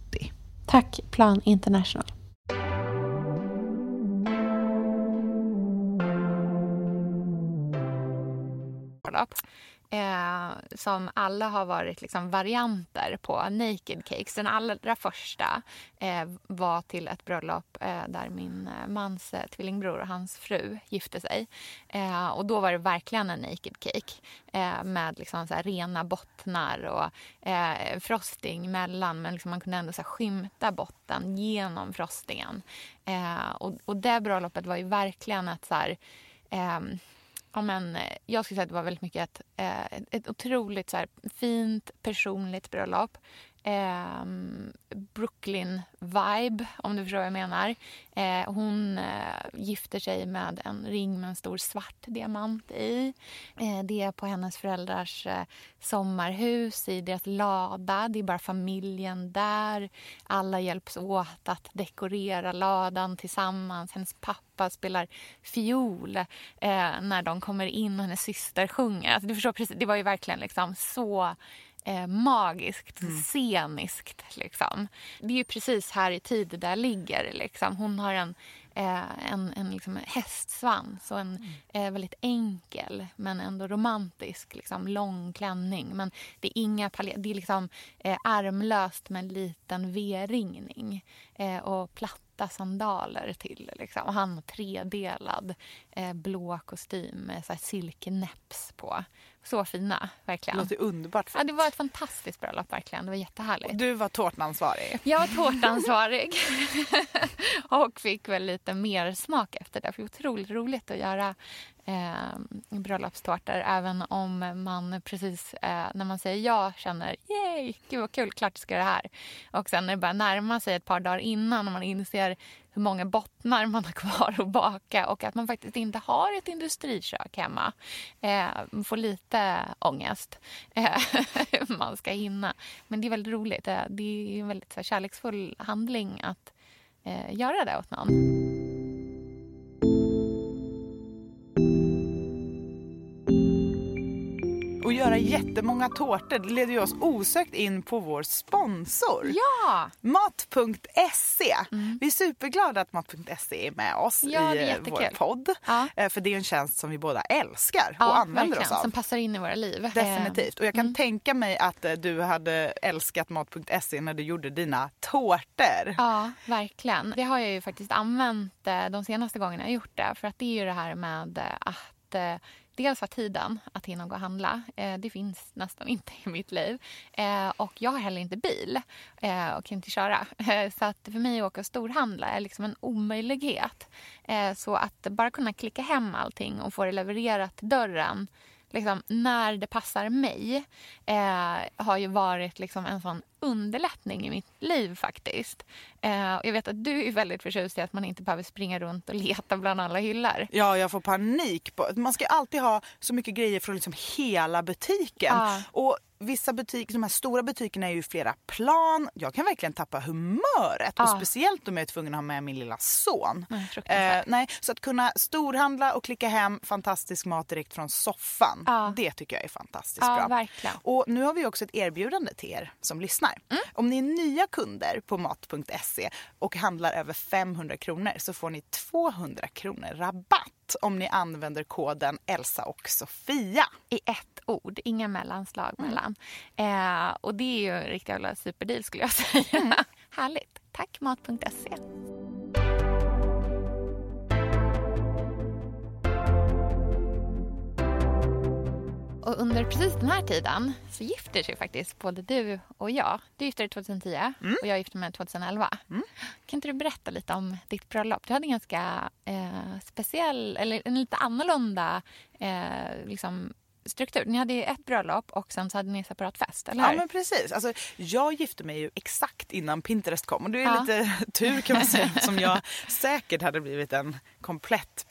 Tack Plan International. Up. Eh, som alla har varit liksom varianter på naked cakes. Den allra första eh, var till ett bröllop eh, där min eh, mans eh, tvillingbror och hans fru gifte sig. Eh, och då var det verkligen en naked cake eh, med liksom så här rena bottnar och eh, frosting mellan men liksom man kunde ändå så skymta botten genom frostingen. Eh, och, och det bröllopet var ju verkligen ett så här ehm, Ja, men, eh, jag skulle säga att det var väldigt mycket ett, eh, ett, ett otroligt så här, fint personligt bröllop. Eh, Brooklyn-vibe, om du förstår vad jag menar. Eh, hon eh, gifter sig med en ring med en stor svart diamant i. Eh, det är på hennes föräldrars eh, sommarhus, i deras lada. Det är bara familjen där. Alla hjälps åt att dekorera ladan tillsammans. Hennes pappa spelar fiol eh, när de kommer in och hennes syster sjunger. Alltså, du förstår precis, det var ju verkligen liksom så eh, magiskt, sceniskt. Liksom. Det är ju precis här i tid det där ligger. Liksom. Hon har en, eh, en, en liksom hästsvans och en eh, väldigt enkel men ändå romantisk liksom, lång klänning. Men det är inga det är liksom eh, armlöst med en liten V-ringning eh, och platta sandaler till. Liksom. Och han har tredelad eh, blå kostym med så här silkenäpps på. Så fina, verkligen. Det låter underbart. Ja, det var ett fantastiskt bröllop verkligen. Det var jättehärligt. Och du var tårtansvarig. Jag var tårtansvarig och fick väl lite mer smak efter det. För det är otroligt roligt att göra eh, bröllopstårtor även om man precis eh, när man säger ja känner yay, gud vad kul, klart ska det här. Och sen när det börjar närma sig ett par dagar innan och man inser hur många bottnar man har kvar att baka och att man faktiskt inte har ett industrikök hemma. Eh, man får lite ångest eh, hur man ska hinna. Men det är väldigt roligt. Eh, det är en väldigt så här, kärleksfull handling att eh, göra det åt någon. Och göra jättemånga tårtor. Det leder ju oss osökt in på vår sponsor. Ja! Mat.se. Vi är superglada att Mat.se är med oss Ja, i eh, vår podd. Ja. Eh, För det är en tjänst som vi båda älskar och använder verkligen. oss av. Som passar in i våra liv. Eh, Definitivt. Och jag kan tänka mig att du hade älskat Mat.se när du gjorde dina tårtor. Ja, verkligen. Det har jag ju faktiskt använt de senaste gångerna jag gjort det. För att det är ju det här med att dels har tiden att hinna gå och handla. Eh, det finns nästan inte i mitt liv. Eh, och jag har heller inte bil eh, och kan inte köra. Eh, så att för mig att åka och storhandla är liksom en omöjlighet. Eh, så att bara kunna klicka hem allting och få det levererat till dörren liksom, när det passar mig eh, har ju varit liksom en sån underlättning i mitt liv faktiskt. Eh, jag vet att du är väldigt förtjust i att man inte behöver springa runt och leta bland alla hyllor. Ja, jag får panik. På. Man ska alltid ha så mycket grejer från liksom hela butiken. Ja. Och vissa butiker, de här stora butikerna är ju flera plan. Jag kan verkligen tappa humöret. Och Ja. speciellt om jag är tvungen att ha med min lilla son. Nej, fruktansvärt. nej, så att kunna storhandla och klicka hem fantastisk mat direkt från soffan. Ja. Det tycker jag är fantastiskt Ja, bra. verkligen. Och nu har vi också ett erbjudande till er som lyssnar. Mm. Om ni är nya kunder på mat.se och handlar över 500 kronor så får ni 200 kronor rabatt om ni använder koden Elsa och Sofia. I ett ord, inga mellanslag Mm. mellan. Eh, och det är ju en riktig jävla superdeal skulle jag säga. Mm. Härligt. Tack mat.se. Och under precis den här tiden så gifter sig faktiskt både du och jag. Du gifte dig 2010 Mm. och jag gifte mig 2011. Kan inte du berätta lite om ditt bröllop? Du hade en ganska eh, speciell, eller en lite annorlunda eh, liksom, struktur. Ni hade ju ett bröllop och sen så hade ni separat fest, eller Ja hur? men precis. Alltså, jag gifte mig ju exakt innan Pinterest kom och det är Ja. lite tur kan man säga som jag säkert hade blivit en komplett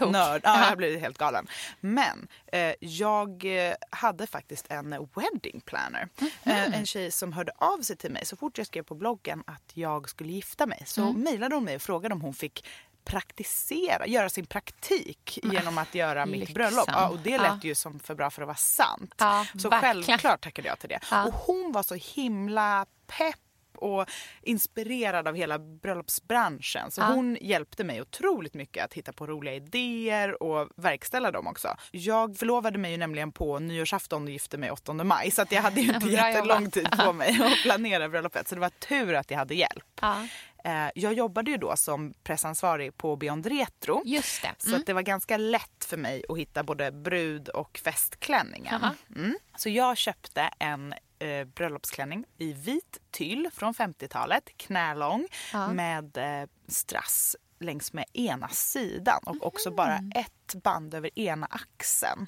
Pinterest-nörd. Ja, jag blivit helt galen. Men eh, jag eh, hade faktiskt en wedding planner. Mhm. Eh, en tjej som hörde av sig till mig så fort jag skrev på bloggen att jag skulle gifta mig så Mm. mejlade hon mig och frågade om hon fick praktisera, göra sin praktik genom att göra mitt lyxen. bröllop. Ja, och det lät Ja. ju som för bra för att vara sant. Ja, så verkligen. självklart tackade jag till det. Ja. Och hon var så himla pepp och inspirerad av hela bröllopsbranschen. Så Ja. hon hjälpte mig otroligt mycket att hitta på roliga idéer och verkställa dem också. Jag förlovade mig ju nämligen på nyårsafton och gifte mig 8 maj så att jag hade ju inte jättelång tid på mig att planera bröllopet. Så det var tur att jag hade hjälp. Ja, Eh, Jag jobbade ju då som pressansvarig på Beyond Retro. just det. Så Mm. att det var ganska lätt för mig att hitta både brud och festklänningen. Mm. Så jag köpte en eh, bröllopsklänning i vit tyll från 50-talet, knälång Ja. med eh, strass längs med ena sidan och också bara Mhm. ett band över ena axeln.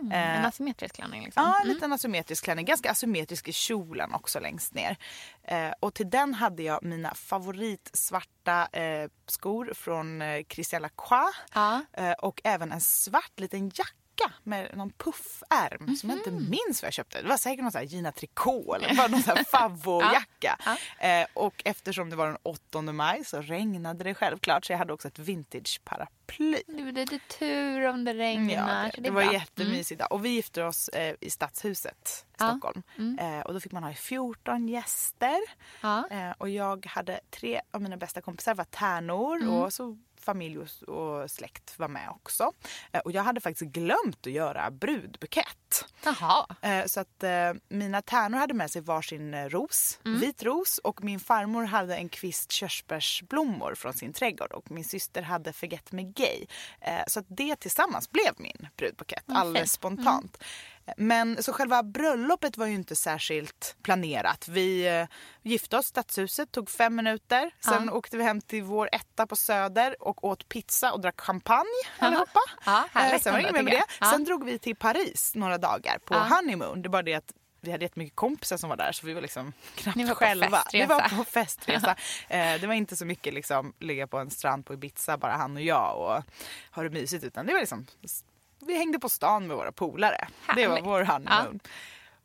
En Eh, asymmetrisk klänning liksom. Ja, en Mm. liten asymmetrisk klänning. Ganska asymmetrisk i kjolen också längst ner. Eh, och till den hade jag mina favoritsvarta eh, skor från eh, Christian Lacroix. Ja. Eh, och även en svart liten jacka med någon puffärm som jag inte Mhm. minns vad jag köpte. Det var säkert någon sån här Gina Tricot eller bara någon sån här favvojacka. Ja, Eh, och eftersom det var den 8 maj så regnade det självklart så jag hade också ett vintage paraply. Nu blir det tur om det regnar. Ja, det, det är var bra. jättemysigt. Och vi gifte oss eh, i Stadshuset i Ja. Stockholm. Eh, och då fick man ha 14 gäster. Ja. Eh, och jag hade tre av mina bästa kompisar var tärnor Mm. och så familj och, släkt var med också. Eh, och jag hade faktiskt glömt att göra brudbukett. Jaha. Eh, så att eh, mina tärnor hade med sig varsin ros, Mm. vit ros och min farmor hade en kvist körsbärsblommor från sin trädgård och min syster hade Forget Me Gay. Så att det tillsammans blev min brudbukett alldeles fint. spontant. Men så själva bröllopet var ju inte särskilt planerat. Vi eh, gifte oss i Stadshuset, tog fem minuter. Sen Ja. åkte vi hem till vår etta på Söder och åt pizza och drack champagne allihopa. Ja, Eh, Sen var det med tycker det. Ja. Sen drog vi till Paris några dagar på Ja. honeymoon. Det bara det att vi hade jättemycket kompisar som var där så vi var liksom knappt Ni var själva. Vi var på festresa. eh, det var inte så mycket liksom ligga på en strand på Ibiza bara han och jag och ha det mysigt utan det var liksom vi hängde på stan med våra polare. Det var vår honeymoon.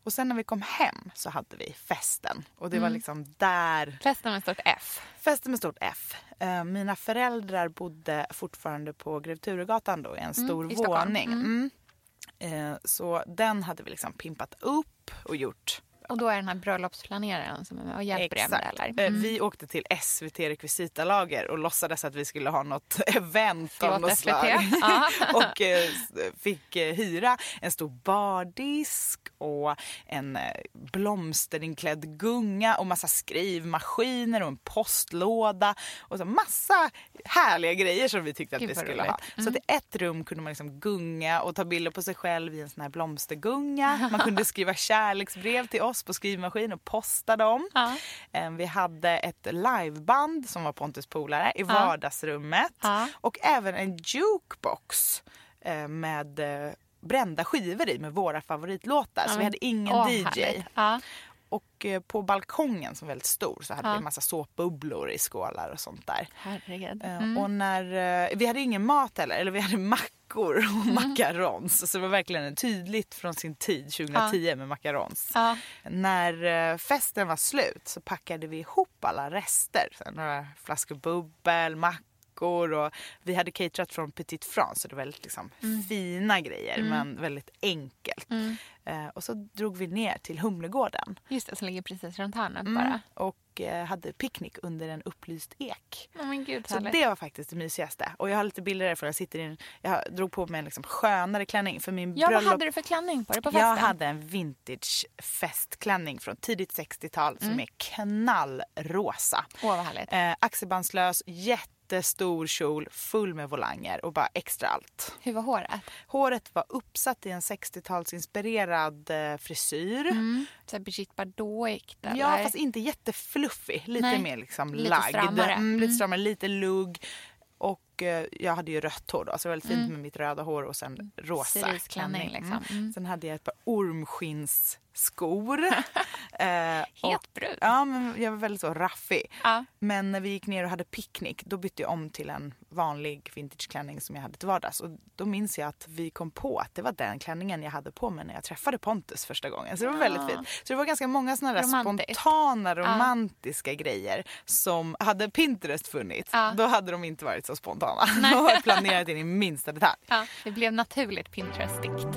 Och sen när vi kom hem så hade vi festen och det var Mm. liksom där Festen med stort F. Festen med stort F. Eh, mina föräldrar bodde fortfarande på Grev Turegatan då i en stor i Stockholm. våning. Mm. Mm. Eh, så den hade vi liksom pimpat upp och gjort Och då är den här bröllopsplaneraren som är med och hjälper er med det? Eh, Mm. Vi åkte till SVT rekvisitalager och låtsades att vi skulle ha något event Förlåt, av något SVT. slag. Och eh, fick eh, hyra en stor bardisk och en eh, blomsterinkledd gunga och massa skrivmaskiner och en postlåda och så massa härliga grejer som vi tyckte att vi skulle roligt. ha. Så att i ett rum kunde man liksom gunga och ta bilder på sig själv i en sån här blomstergunga. Man kunde skriva kärleksbrev till oss på skrivmaskin och posta dem. Ja. Eh, Vi hade ett liveband som var Pontus polare i vardagsrummet. Ja. Och även en jukebox eh, med eh, brända skivor i med våra favoritlåtar. så vi hade ingen Åh, DJ. Ja. Och eh, på balkongen som var väldigt stor så hade Ja. vi en massa såpbubblor i skålar och sånt där. Herregud. Eh, Mm. Och när, eh, vi hade ingen mat heller, eller vi hade mackor och Mm. macarons. Så det var verkligen tydligt från sin tid 2010 med macarons. Ja. När festen var slut så packade vi ihop alla rester. Så några flaskor bubbel, mackor och vi hade caterat från Petit France så det var väldigt liksom, fina grejer men väldigt enkelt. Eh, och så drog vi ner till Humlegården Just det, som ligger precis runt hörnet Mm. bara. och eh, hade picknick under en upplyst ek. Oh, men gud, Så härligt. det var faktiskt det mysigaste. Och jag har lite bilder därifrån. Jag, sitter i en, jag drog på mig en liksom skönare klänning för min Ja, vad bröllop. hade du för klänning på dig på festen? Jag hade en vintage festklänning från tidigt 60-tal som är knallrosa. Åh, vad härligt. Eh, axelbandslös, jättestor kjol full med volanger och bara extra allt. Hur var håret? Håret var uppsatt i en 60-talsinspirerad eh, frisyr. Mm. Så Brigitte Bardot-igt eller? Ja, fast inte jättefluffig. Lite Nej. mer liksom Lite lagd. Mm, lite Mm. stramare, lite lugg. Och eh, jag hade ju rött hår då, så det var väldigt fint Mm. med mitt röda hår och sen rosa Cerise-klänning, klänning. liksom. Mm. Sen hade jag ett par ormskinsskor. eh, och, Helt brud. ja, men jag var väldigt så raffig. Ja. Men när vi gick ner och hade picknick då bytte jag om till en vanlig vintageklänning som jag hade till vardags. Och då minns jag att vi kom på att det var den klänningen jag hade på mig när jag träffade Pontus första gången. Så det var väldigt fint. Så det var ganska många sådana där Romantiskt. spontana romantiska grejer som hade Pinterest funnits. Ja. Då hade de inte varit så spontana. De var planerat in i minsta detalj. Ja, det blev naturligt Pinterestigt.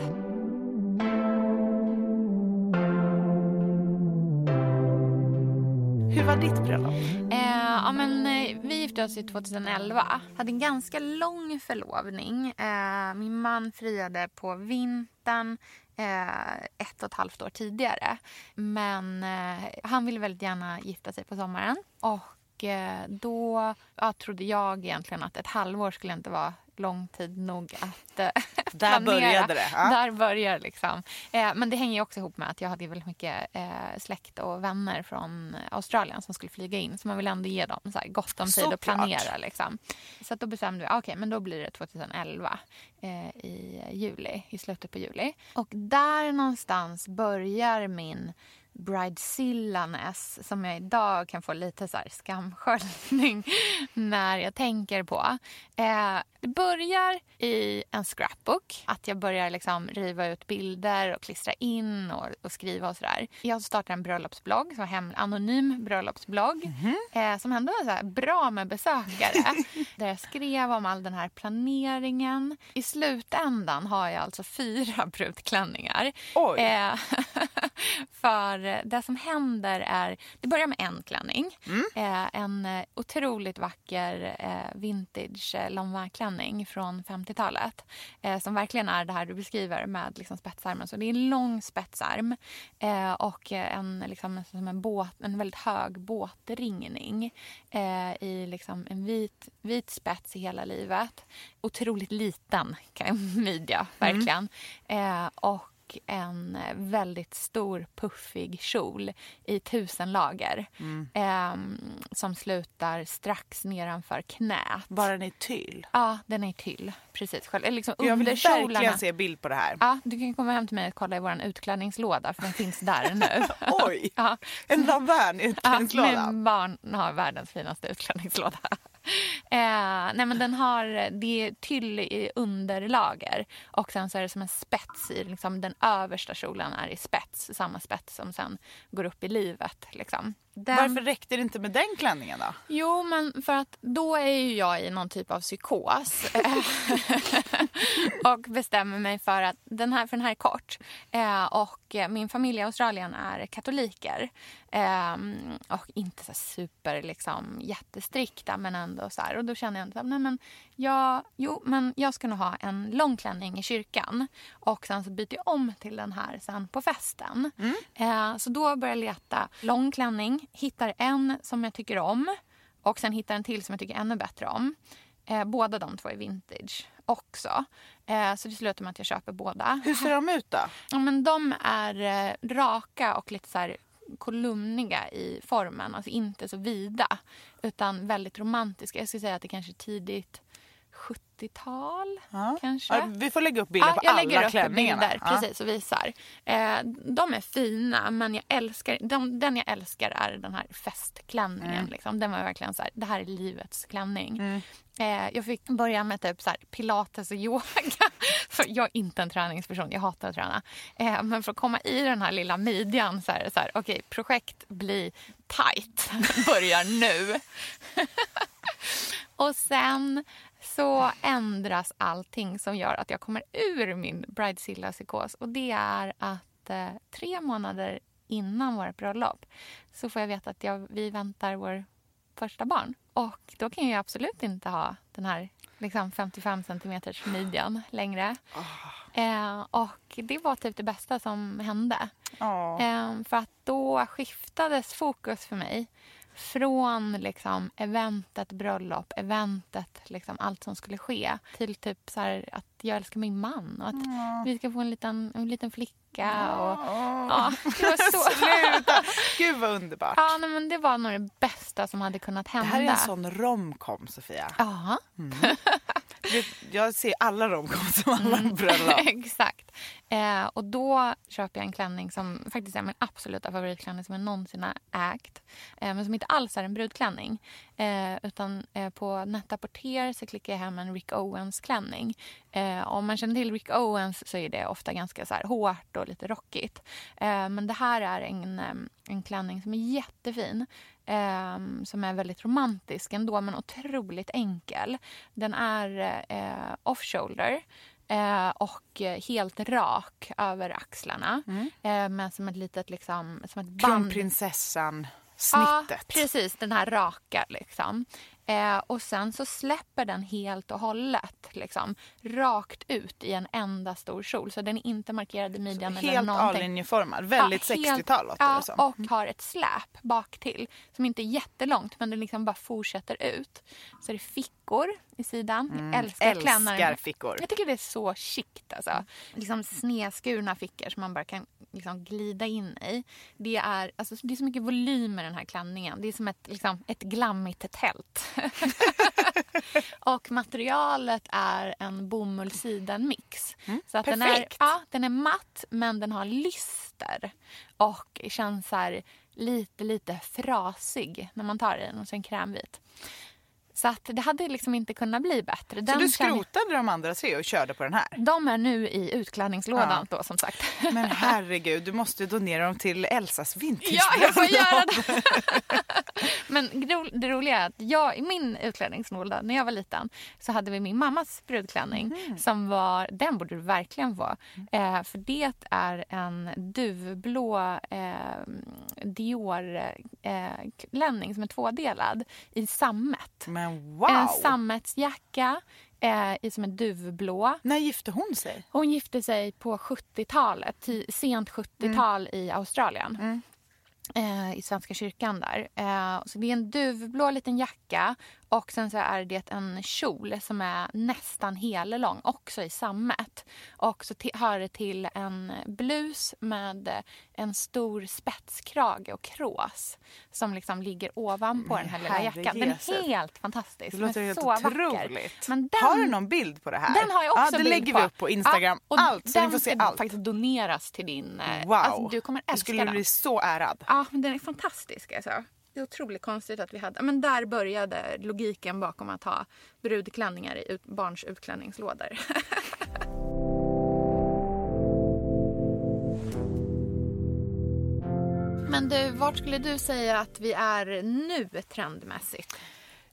Hur var ditt bröllop? Eh, ja, men, eh, vi gifte oss ju 2011. Hade en ganska lång förlovning. Eh, min man friade på vintern eh, ett och ett halvt år tidigare. Men eh, han ville väldigt gärna gifta sig på sommaren. Och då ja, trodde jag egentligen att ett halvår skulle inte vara lång tid nog att eh, Där planera. började det, ja. Där börjar liksom. Eh, men det hänger också ihop med att jag hade väldigt mycket eh, släkt och vänner från Australien som skulle flyga in. Så man vill ändå ge dem så här gott om tid Såklart. att planera. Liksom. Så att då bestämde vi, ah, okej men då blir det 2011 eh, i juli, i slutet på juli. Och där någonstans börjar min bridezillaness som jag idag kan få lite så här skamsköljning när jag tänker på. Eh, det börjar i en scrapbook. Att jag börjar liksom riva ut bilder och klistra in och, och skriva och sådär. Jag startar en bröllopsblogg, så hem, anonym bröllopsblogg. Eh, som ändå är bra med besökare. där jag skrev om all den här planeringen. I slutändan har jag alltså fyra brudklänningar. Oj. Eh, för det som händer är... Det börjar med en klänning. Eh, en otroligt vacker eh, vintage eh, longvin-klänning från 50-talet. Eh, som verkligen är det här du beskriver med liksom, spetsarmen. Så det är en lång spetsarm eh, och en, liksom, som en, båt, en väldigt hög båtringning eh, i liksom, en vit, vit spets i hela livet. Otroligt liten midja, verkligen. Eh, och en eh, väldigt stor puffig kjol i tusen lager eh, som slutar strax nedanför knät. Bara den i tyll. Ja, den är tyll. Precis. Liksom Jag vill verkligen se bild på det här. Ja, du kan komma hem till mig och kolla i vår utklädningslåda för den finns där nu. Oj! Ja. En lavern i Ja, min barn har världens finaste utklädningslåda. Eh, nej men den har, det är tyll i underlager och sen så är det som en spets i, liksom den översta kjolen är i spets, samma spets som sen går upp i livet. Liksom den... Varför räckte det inte med den klänningen då? Jo, men för att då är ju jag i någon typ av psykos. och bestämmer mig för att den här, för den här är kort. Eh, och min familj i Australien är katoliker. Eh, och inte så super liksom, jättestrikta, men ändå så här. Och då känner jag att nej, men jag, jo, men jag ska nog ha en lång klänning i kyrkan. Och sen så byter jag om till den här sen på festen. Mm. Eh, så då börjar jag leta lång klänning. Hittar en som jag tycker om. Och sen hittar en till som jag tycker ännu bättre om. Eh, båda de två är vintage också. Eh, så det slutar med att jag köper båda. Hur ser de ut då? Ja, men de är eh, raka och lite så här kolumniga i formen. Alltså inte så vida, utan väldigt romantiska. Jag skulle säga att det kanske är tidigt 70-tal. Ja. Kanske. Ja, vi får lägga upp bilder Ja, på jag alla lägger upp klänningarna. bilder Ja. precis, och visar. Eh, de är fina, men jag älskar, de, den jag älskar är den här festklänningen. Mm. Liksom. Den var verkligen så här, det här är livets klänning. Mm. Eh, jag fick börja med typ så här, pilates och yoga. För jag är inte en träningsperson, jag hatar att träna. Eh, men för att komma i den här lilla midjan så är det så här, okej, projekt bli tight börjar nu. och sen så ändras allting som gör att jag kommer ur min bridezilla-psykos. Och det är att eh, tre månader innan vårt bröllop så får jag veta att jag, vi väntar vår första barn. Och då kan jag absolut inte ha den här liksom 55 centimeters midjan längre. Eh, och det var typ det bästa som hände. Ja. Eh, för att då skiftades fokus för mig från liksom eventet bröllop, eventet, liksom allt som skulle ske till typ så här att jag älskar min man och att vi ska få en liten, en liten flicka. Och, ja, det var så... Sluta! Gud vad underbart. Ja, nej, men det var nog det bästa som hade kunnat det hända. här är en sån romcom, Sofia. Ja, Du, Jag ser alla romcom som alla Mm. bröllop. exakt. Eh, och då köper jag en klänning som faktiskt är min absoluta favoritklänning som jag någonsin har ägt. Eh, men som inte alls är en brudklänning. Eh, utan eh, på Net-a-Porter så klickar jag hem en Rick Owens-klänning. Eh, om man känner till Rick Owens så är det ofta ganska så här hårt och lite rockigt. Eh, men det här är en, en klänning som är jättefin. Eh, som är väldigt romantisk ändå, men otroligt enkel. Den är eh, off-shoulder. Eh, och helt rak över axlarna. Eh, med som ett litet liksom, som ett band. Kronprinsessan Ja, snittet. precis. Den här raka liksom. Eh, och sen så släpper den helt och hållet liksom, rakt ut i en enda stor kjol. Så den är inte markerad i midjan Helt. A-linjeformad. Väldigt Ja, helt- 60-tal låter ja, det som. Mm. och har ett släp bak till som inte är jättelångt men det liksom bara fortsätter ut. Så är det fickor i sidan. Jag älskar, Mm. Älskar klänningen. fickor. Jag tycker det är så chict. Alltså. Liksom snedskurna fickor som man bara kan liksom glida in i. Det är, alltså, det är så mycket volym i den här klänningen. Det är som ett, liksom, ett glammigt tält. och materialet är en bomull-siden-mix. så att den är, Mm, perfekt. ja, den är matt men den har lyster. Och känns här lite, lite frasig när man tar i den och sen krämvit. Så att det hade liksom inte kunnat bli bättre. Så Den du känner- skrotade de andra tre och körde på den här? de är nu i utklädningslådan då som sagt. Men herregud, du måste donera dem till Elsas vintage. Ja, jag får göra det. Men det roliga är att jag, i min utklädningslåda när jag var liten så hade vi min mammas brudklänning. Mhm. som var, Den borde du verkligen få. Eh, för det är en duvblå eh, Dior-klänning som är tvådelad i sammet. Men wow! En sammetsjacka eh, i som är duvblå. När gifte hon sig? Hon gifte sig på 70-talet, ti- sent 70-tal i Australien. Eh, I Svenska kyrkan där. Eh, så det är en duvblå liten jacka och sen så är det en kjol som är nästan hellång, också i sammet. Och så hör det till en blus med en stor spetskrage och krås som liksom ligger ovanpå den här lilla jackan. Den är helt fantastisk. Det låter helt så otroligt. Men den, Har du någon bild på det här? den har jag också ja, Det lägger på. vi upp på Instagram. Ja, och allt, så den får se ska allt. faktiskt doneras till din... eh, Wow! Alltså, du kommer du älska skulle den. bli så ärad. Ja, men den är fantastisk alltså. Det är otroligt konstigt att vi hade... Men där började logiken bakom att ha brudklänningar i ut, barns utklädningslådor. Men du, vart skulle du säga att vi är nu trendmässigt?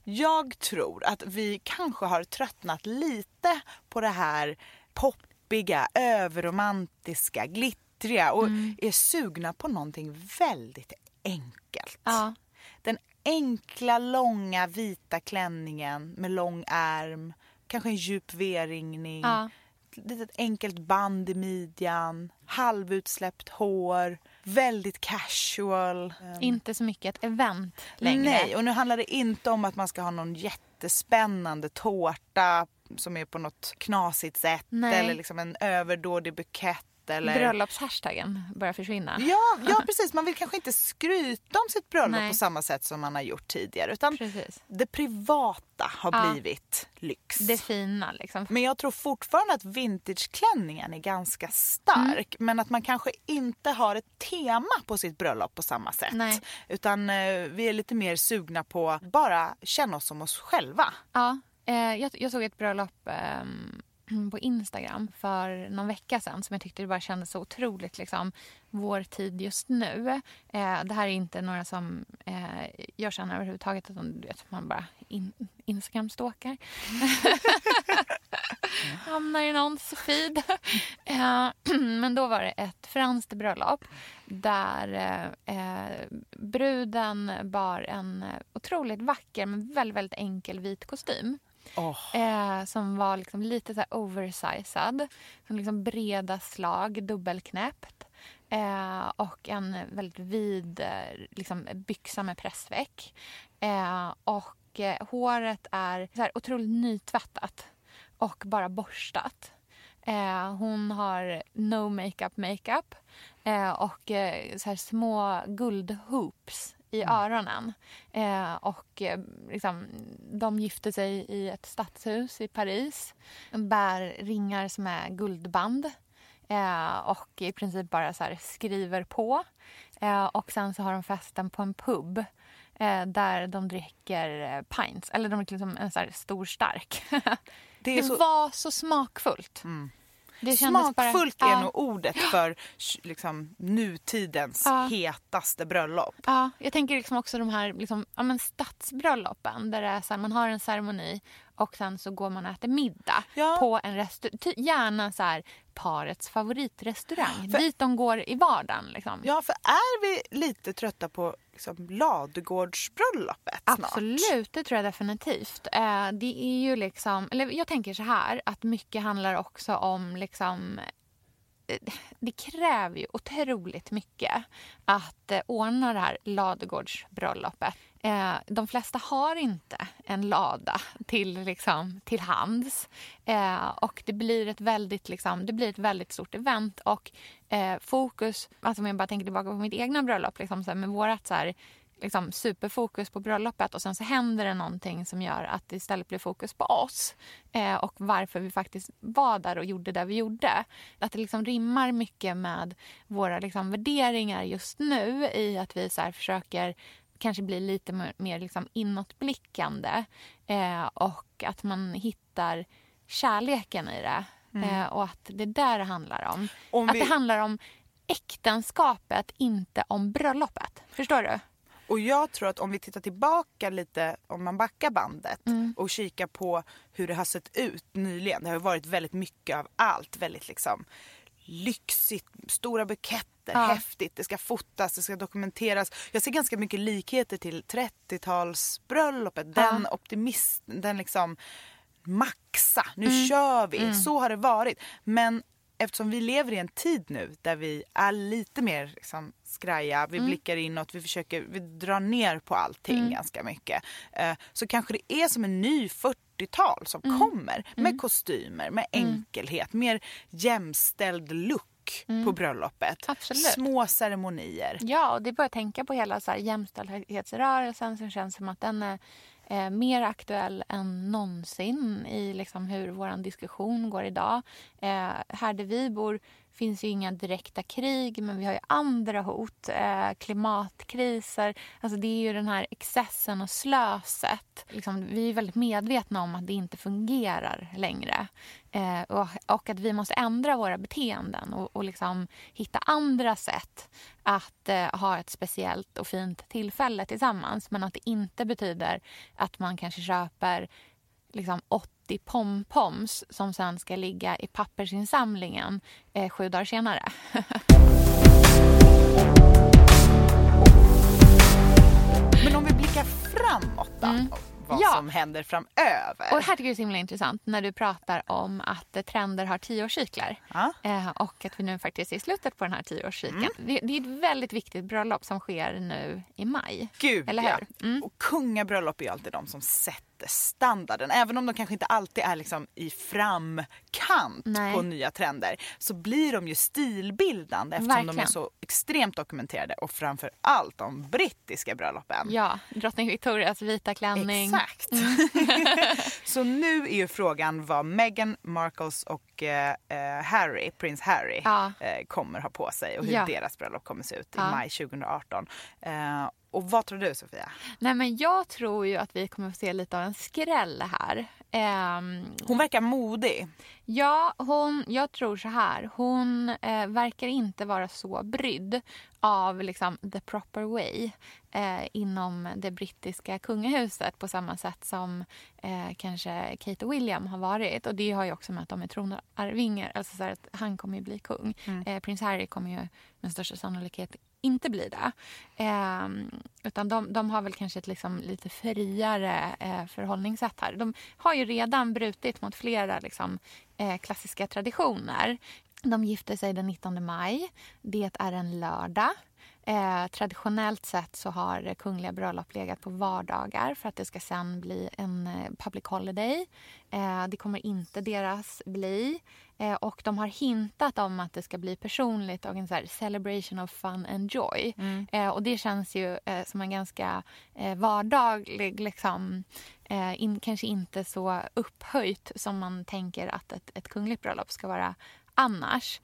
Jag tror att vi kanske har tröttnat lite på det här poppiga, överromantiska, glittriga och Mm. är sugna på någonting väldigt enkelt. Ja. Den enkla, långa vita klänningen med lång ärm, kanske en djup V-ringning, Ja. ett litet enkelt band i midjan, halvutsläppt hår, väldigt casual. Inte så mycket ett event längre. Nej, och nu handlar det inte om att man ska ha någon jättespännande tårta som är på något knasigt sätt Nej. eller liksom en överdådig bukett. Eller... Bröllopshashtagen börjar försvinna. Ja, ja, precis. Man vill kanske inte skryta om sitt bröllop Nej. på samma sätt som man har gjort tidigare. Utan Precis. det privata har Ja. blivit lyx. Det fina liksom. Men jag tror fortfarande att vintageklänningen är ganska stark. Mm. Men att man kanske inte har ett tema på sitt bröllop på samma sätt. Nej. Utan eh, vi är lite mer sugna på att bara känna oss som oss själva. Ja, eh, jag, jag såg ett bröllop ehm, på Instagram för någon vecka sedan som jag tyckte det bara kändes så otroligt liksom, vår tid just nu. Eh, det här är inte några som eh, jag känner överhuvudtaget att de, du vet, man bara in, Instagram-stalkar. Hamnar i någons feed. Eh, men då var det ett franskt bröllop där eh, bruden bar en otroligt vacker men väldigt, väldigt enkel vit kostym. Oh. Eh, som var liksom lite så här oversized. Som liksom breda slag, dubbelknäppt. Eh, och en väldigt vid eh, liksom byxa med pressväck. Eh, och eh, håret är så här otroligt nytvättat och bara borstat. Eh, hon har no makeup makeup eh, och eh, så här små guldhoops i öronen. Eh, och eh, liksom, de gifte sig i ett stadshus i Paris. Bär ringar som är guldband. Eh, och i princip bara så här skriver på. Eh, och sen så har de festen på en pub. Eh, där de dricker eh, pints. Eller de dricker liksom en så stor stark. Det Det, så- var så smakfullt. Det Smakfullt bara, är ja. nog ordet för liksom, nutidens Ja. hetaste bröllop. Ja, jag tänker liksom också de här liksom, ja, men stadsbröllopen där här, man har en ceremoni och sen så går man och äter middag Ja. på en restaurang. Gärna så här, parets favoritrestaurang. För- Dit de går i vardagen. Liksom. Ja, för är vi lite trötta på liksom, ladugårdsbröllopet snart? Absolut, det tror jag definitivt. Eh, det är ju liksom, eller jag tänker så här att mycket handlar också om liksom eh, det kräver ju otroligt mycket att eh, ordna det här ladugårdsbröllopet. Eh, de flesta har inte en lada till, liksom, till hands. Eh, och det blir, ett väldigt, liksom, det blir ett väldigt stort event. Och eh, fokus, alltså om jag bara tänker tillbaka på mitt egna bröllop, liksom, så här, med vårat så här, liksom, superfokus på bröllopet och sen så händer det någonting som gör att det istället blir fokus på oss eh, och varför vi faktiskt var där och gjorde det vi gjorde. Att det liksom rimmar mycket med våra liksom, värderingar just nu i att vi så här, försöker kanske bli lite mer, mer liksom, inåtblickande eh, och att man hittar kärleken i det. Eh, och att det är där det handlar om. Om att vi- det handlar om äktenskapet, inte om bröllopet. Förstår du? Och jag tror att om vi tittar tillbaka lite, om man backar bandet Mm. och kikar på hur det har sett ut nyligen. Det har varit väldigt mycket av allt. Väldigt liksom lyxigt, stora buketter, Ja. häftigt. Det ska fotas, det ska dokumenteras. Jag ser ganska mycket likheter till 30-talsbröllopet. Den optimism, den liksom maxa, nu Mm. kör vi. Så har det varit. Men eftersom vi lever i en tid nu där vi är lite mer liksom, skraja, vi blickar inåt, vi försöker, vi drar ner på allting ganska mycket. Eh, så kanske det är som en ny 40-tal som kommer med kostymer, med enkelhet, mer jämställd look på bröllopet. Absolut. Små ceremonier. Ja, och det att tänka på hela så här jämställdhetsrörelsen som känns som att den är eh, mer aktuell än någonsin i liksom hur vår diskussion går idag. Eh, här där vi bor finns ju inga direkta krig men vi har ju andra hot. Eh, klimatkriser. Alltså det är ju den här excessen och slöset. Liksom, vi är väldigt medvetna om att det inte fungerar längre. Eh, och, och, att vi måste ändra våra beteenden och, och liksom hitta andra sätt att eh, ha ett speciellt och fint tillfälle tillsammans. Men att det inte betyder att man kanske köper liksom 80 pompoms som sen ska ligga i pappersinsamlingen eh, sju dagar senare. Men om vi blickar framåt då? Mm vad ja. som händer framöver. Och här tycker jag det är så himla intressant när du pratar om att eh, trender har tioårscyklar. Ja. Eh, och att vi nu faktiskt är i slutet på den här tioårscykeln. Mm. Det, det, är ett väldigt viktigt bröllop som sker nu i maj. Gud Eller hur? ja. Mm. Och kungabröllop är ju alltid de som sätter standarden. Även om de kanske inte alltid är liksom i framkant Nej. på nya trender så blir de ju stilbildande eftersom Verkligen. de är så extremt dokumenterade och framför allt de brittiska bröllopen. Ja, drottning Victorias vita klänning. Exakt. Mm. så nu är ju frågan vad Meghan Markles och eh, eh, Harry, prins Harry, ja. eh, kommer ha på sig och hur ja. deras bröllop kommer se ut ja. i maj 2018. Eh, och vad tror du Sofia? Nej men jag tror ju att vi kommer få se lite av en skräll här. Um, hon verkar modig. Ja, hon, jag tror så här. Hon eh, verkar inte vara så brydd av liksom, the proper way eh, inom det brittiska kungahuset på samma sätt som eh, kanske Kate och William har varit. Och Det har ju också med att de är tronarvingar. Alltså så att han kommer ju bli kung. Mm. Eh, prins Harry kommer ju med största sannolikhet inte blir det. Eh, utan de, de, har väl kanske ett liksom lite friare eh, förhållningssätt här. De har ju redan brutit mot flera liksom, eh, klassiska traditioner. De gifter sig den 19 maj. Det är en lördag. Eh, traditionellt sett så har kungliga bröllop legat på vardagar för att det ska sen bli en eh, public holiday. Eh, det kommer inte deras bli. Eh, och de har hintat om att det ska bli personligt och en så celebration of fun and joy. Mm. Eh, och det känns ju eh, som en ganska vardaglig, liksom, in, kanske inte så upphöjt som man tänker att ett, ett kungligt bröllop ska vara annars.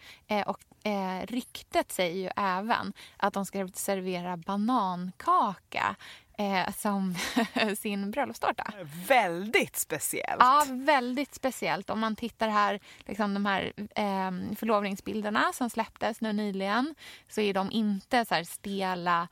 och eh, ryktet säger ju även att de ska servera banankaka eh, som sin bröllopstårta. Väldigt speciellt. Ja, väldigt speciellt. Om man tittar här, liksom de här eh, förlovningsbilderna som släpptes nu nyligen så är de inte så stela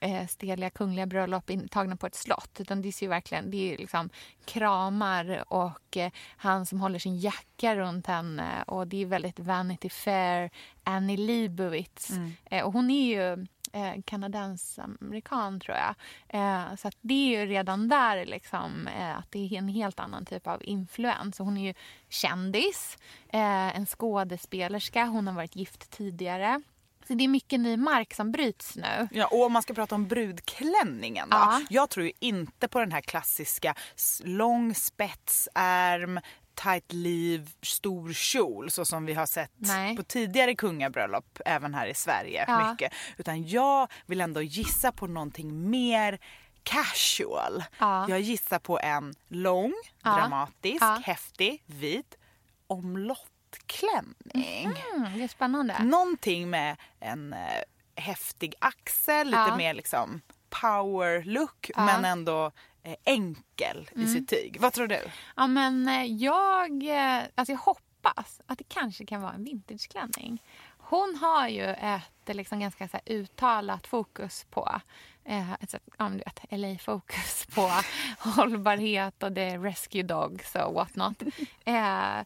eh, steliga kungliga bröllop tagna på ett slott. Utan det är ju verkligen det är liksom kramar och eh, han som håller sin jacka runt henne. Och det är väldigt Vanity Fair, Annie Leibovitz. Mm. Eh, och hon är ju eh, kanadens-amerikan tror jag. Eh, så det är ju redan där liksom, eh, att det är en helt annan typ av influens. hon är ju kändis, eh, en skådespelerska, hon har varit gift tidigare. Så det är mycket ny mark som bryts nu. Ja, och om man ska prata om brudklänningen då. Ja. Jag tror ju inte på den här klassiska lång spetsärm, tight liv, stor kjol så som vi har sett Nej. på tidigare kungabröllop även här i Sverige. Ja. mycket. Utan jag vill ändå gissa på någonting mer casual. Ja. Jag gissar på en lång, dramatisk, häftig, vit omlottklänning. Mm, det är spännande. Någonting med en eh, häftig axel, lite mer liksom power look men ändå Eh, enkel mm. i sitt tyg. Vad tror du? Ja, men eh, jag, eh, alltså jag hoppas att det kanske kan vara en vintageklänning. Hon har ju ett liksom ganska så uttalat fokus på eh, ett, ja, vet, LA-fokus på hållbarhet och det är rescue dogs och what not. Eh,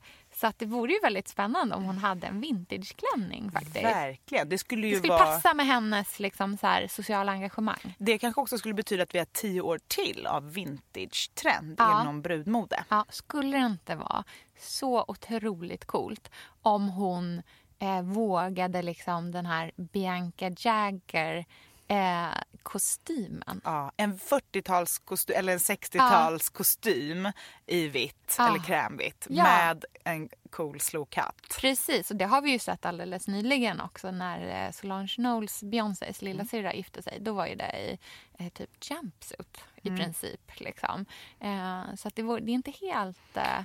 så att det vore ju väldigt spännande om hon hade en vintageklänning faktiskt. Verkligen. Det skulle ju det skulle vara... passa med hennes liksom, så här, sociala engagemang. Det kanske också skulle betyda att vi har tio år till av vintage-trend ja. inom brudmode. Ja, skulle det inte vara så otroligt coolt om hon eh, vågade liksom den här Bianca Jagger eh, kostymen. Ja, en 40-talskostym eller en 60-tals ja. kostym i vitt ja. eller krämvitt ja. med en cool slokhatt. Precis, och det har vi ju sett alldeles nyligen också när eh, Solange Knowles, Beyoncés lilla mm. gifte sig. Då var ju det i eh, typ jumpsuit i mm. princip. Liksom. Eh, så det, var, det är inte helt... Eh,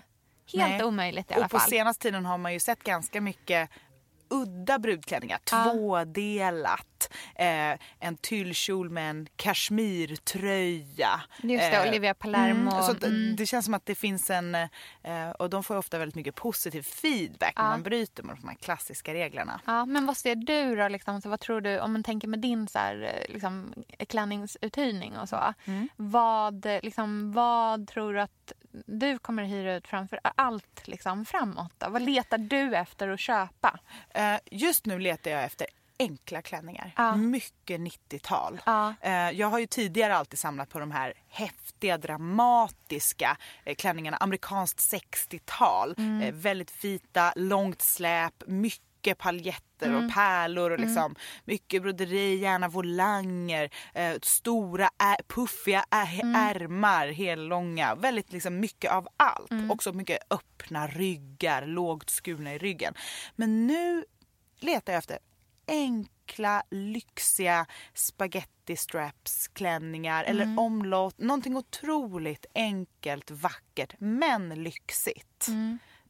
Helt Nej. omöjligt i alla Och på fall. senaste tiden har man ju sett ganska mycket udda brudklänningar. Tvådelat. Eh, en tyllkjol med en kashmirtröja. Just det, Olivia Palermo. så att Mm. Det känns som att det finns en... Eh, och de får ofta väldigt mycket positiv feedback när Ja. man bryter mot de här klassiska reglerna. Ja, men vad ser du då? Liksom, så vad tror du, om man tänker med din så här, eh, liksom, klänningsuthyrning och så. Mm. Vad, eh, liksom, vad tror du att du kommer hyra ut framför allt liksom, framåt? Då? Vad letar du efter att köpa? Eh, just nu letar jag efter enkla klänningar. Ja. Mycket 90-tal. Ja. Eh, jag har ju tidigare alltid samlat på de här häftiga, dramatiska eh, klänningarna. Amerikanskt 60-tal. Mm. Väldigt vita, långt släp, mycket paljetter och pärlor och liksom mycket broderi, gärna volanger, eh, stora ä- puffiga ä- ärmar, hellånga. Väldigt liksom mycket av allt. Också mycket öppna ryggar, lågt skurna i ryggen. Men nu letar jag efter enkla, lyxiga spaghetti straps klänningar eller omlott. Någonting otroligt enkelt, vackert men lyxigt.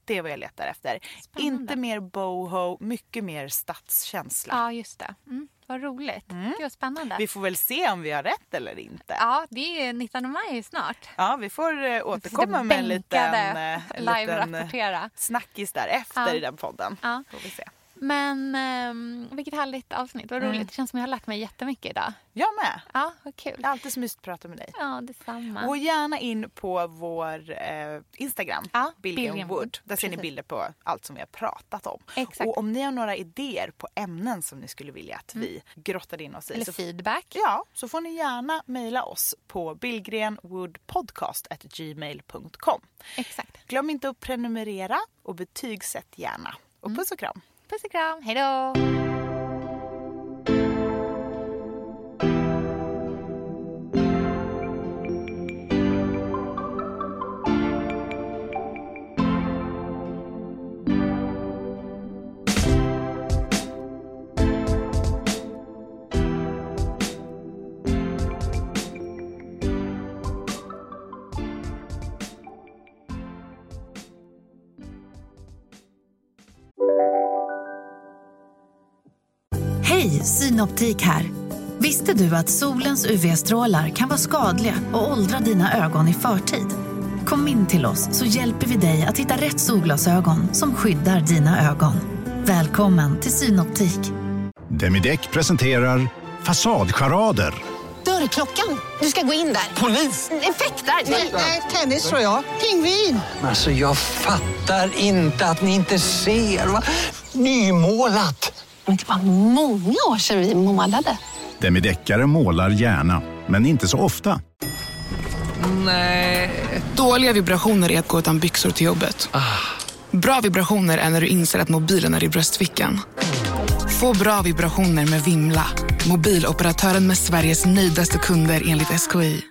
Det är vad jag letar efter. Inte mer boho, mycket mer stadskänsla. Ja, just det. Mm, vad roligt. Gud, vad spännande. Vi får väl se om vi har rätt eller inte. Ja, det är 19 maj snart. Ja, vi får eh, återkomma med en liten, eh, en liten snackis där efter Ja. i den podden. Ja. Får vi se. Men um, vilket härligt avsnitt. Vad roligt. Det känns som jag har lärt mig jättemycket idag. Jag med. Ja, vad kul. Det är alltid så mysigt att prata med dig. Ja, detsamma. Gå gärna in på vår eh, Instagram, Ja, Billgren Wood. Där ser ni bilder på allt som vi har pratat om. Exakt. Och om ni har några idéer på ämnen som ni skulle vilja att vi grottade in oss i. Eller så, feedback. ja, så får ni gärna mejla oss på billgrenwoodpodcast.gmail.com. Exakt. Glöm inte att prenumerera och betygsätt gärna. Och puss och kram. Puss och kram. Hej Hej, Synoptik här. Visste du att solens UV-strålar kan vara skadliga och åldra dina ögon i förtid? Kom in till oss så hjälper vi dig att hitta rätt solglasögon som skyddar dina ögon. Välkommen till Synoptik. Demideck presenterar Fasadcharader. Dörrklockan. Du ska gå in där. Polis? Effektar? Nej, tennis tror jag. Pingvin. Alltså jag fattar inte att ni inte ser. Va? Nymålat! Men det var många år sedan vi målade. Demideckare målar gärna, men inte så ofta. Nej. Dåliga vibrationer är att gå utan byxor till jobbet. Bra vibrationer är när du inser att mobilen är i bröstfickan. Få bra vibrationer med Vimla. Mobiloperatören med Sveriges nöjdaste kunder enligt SKI.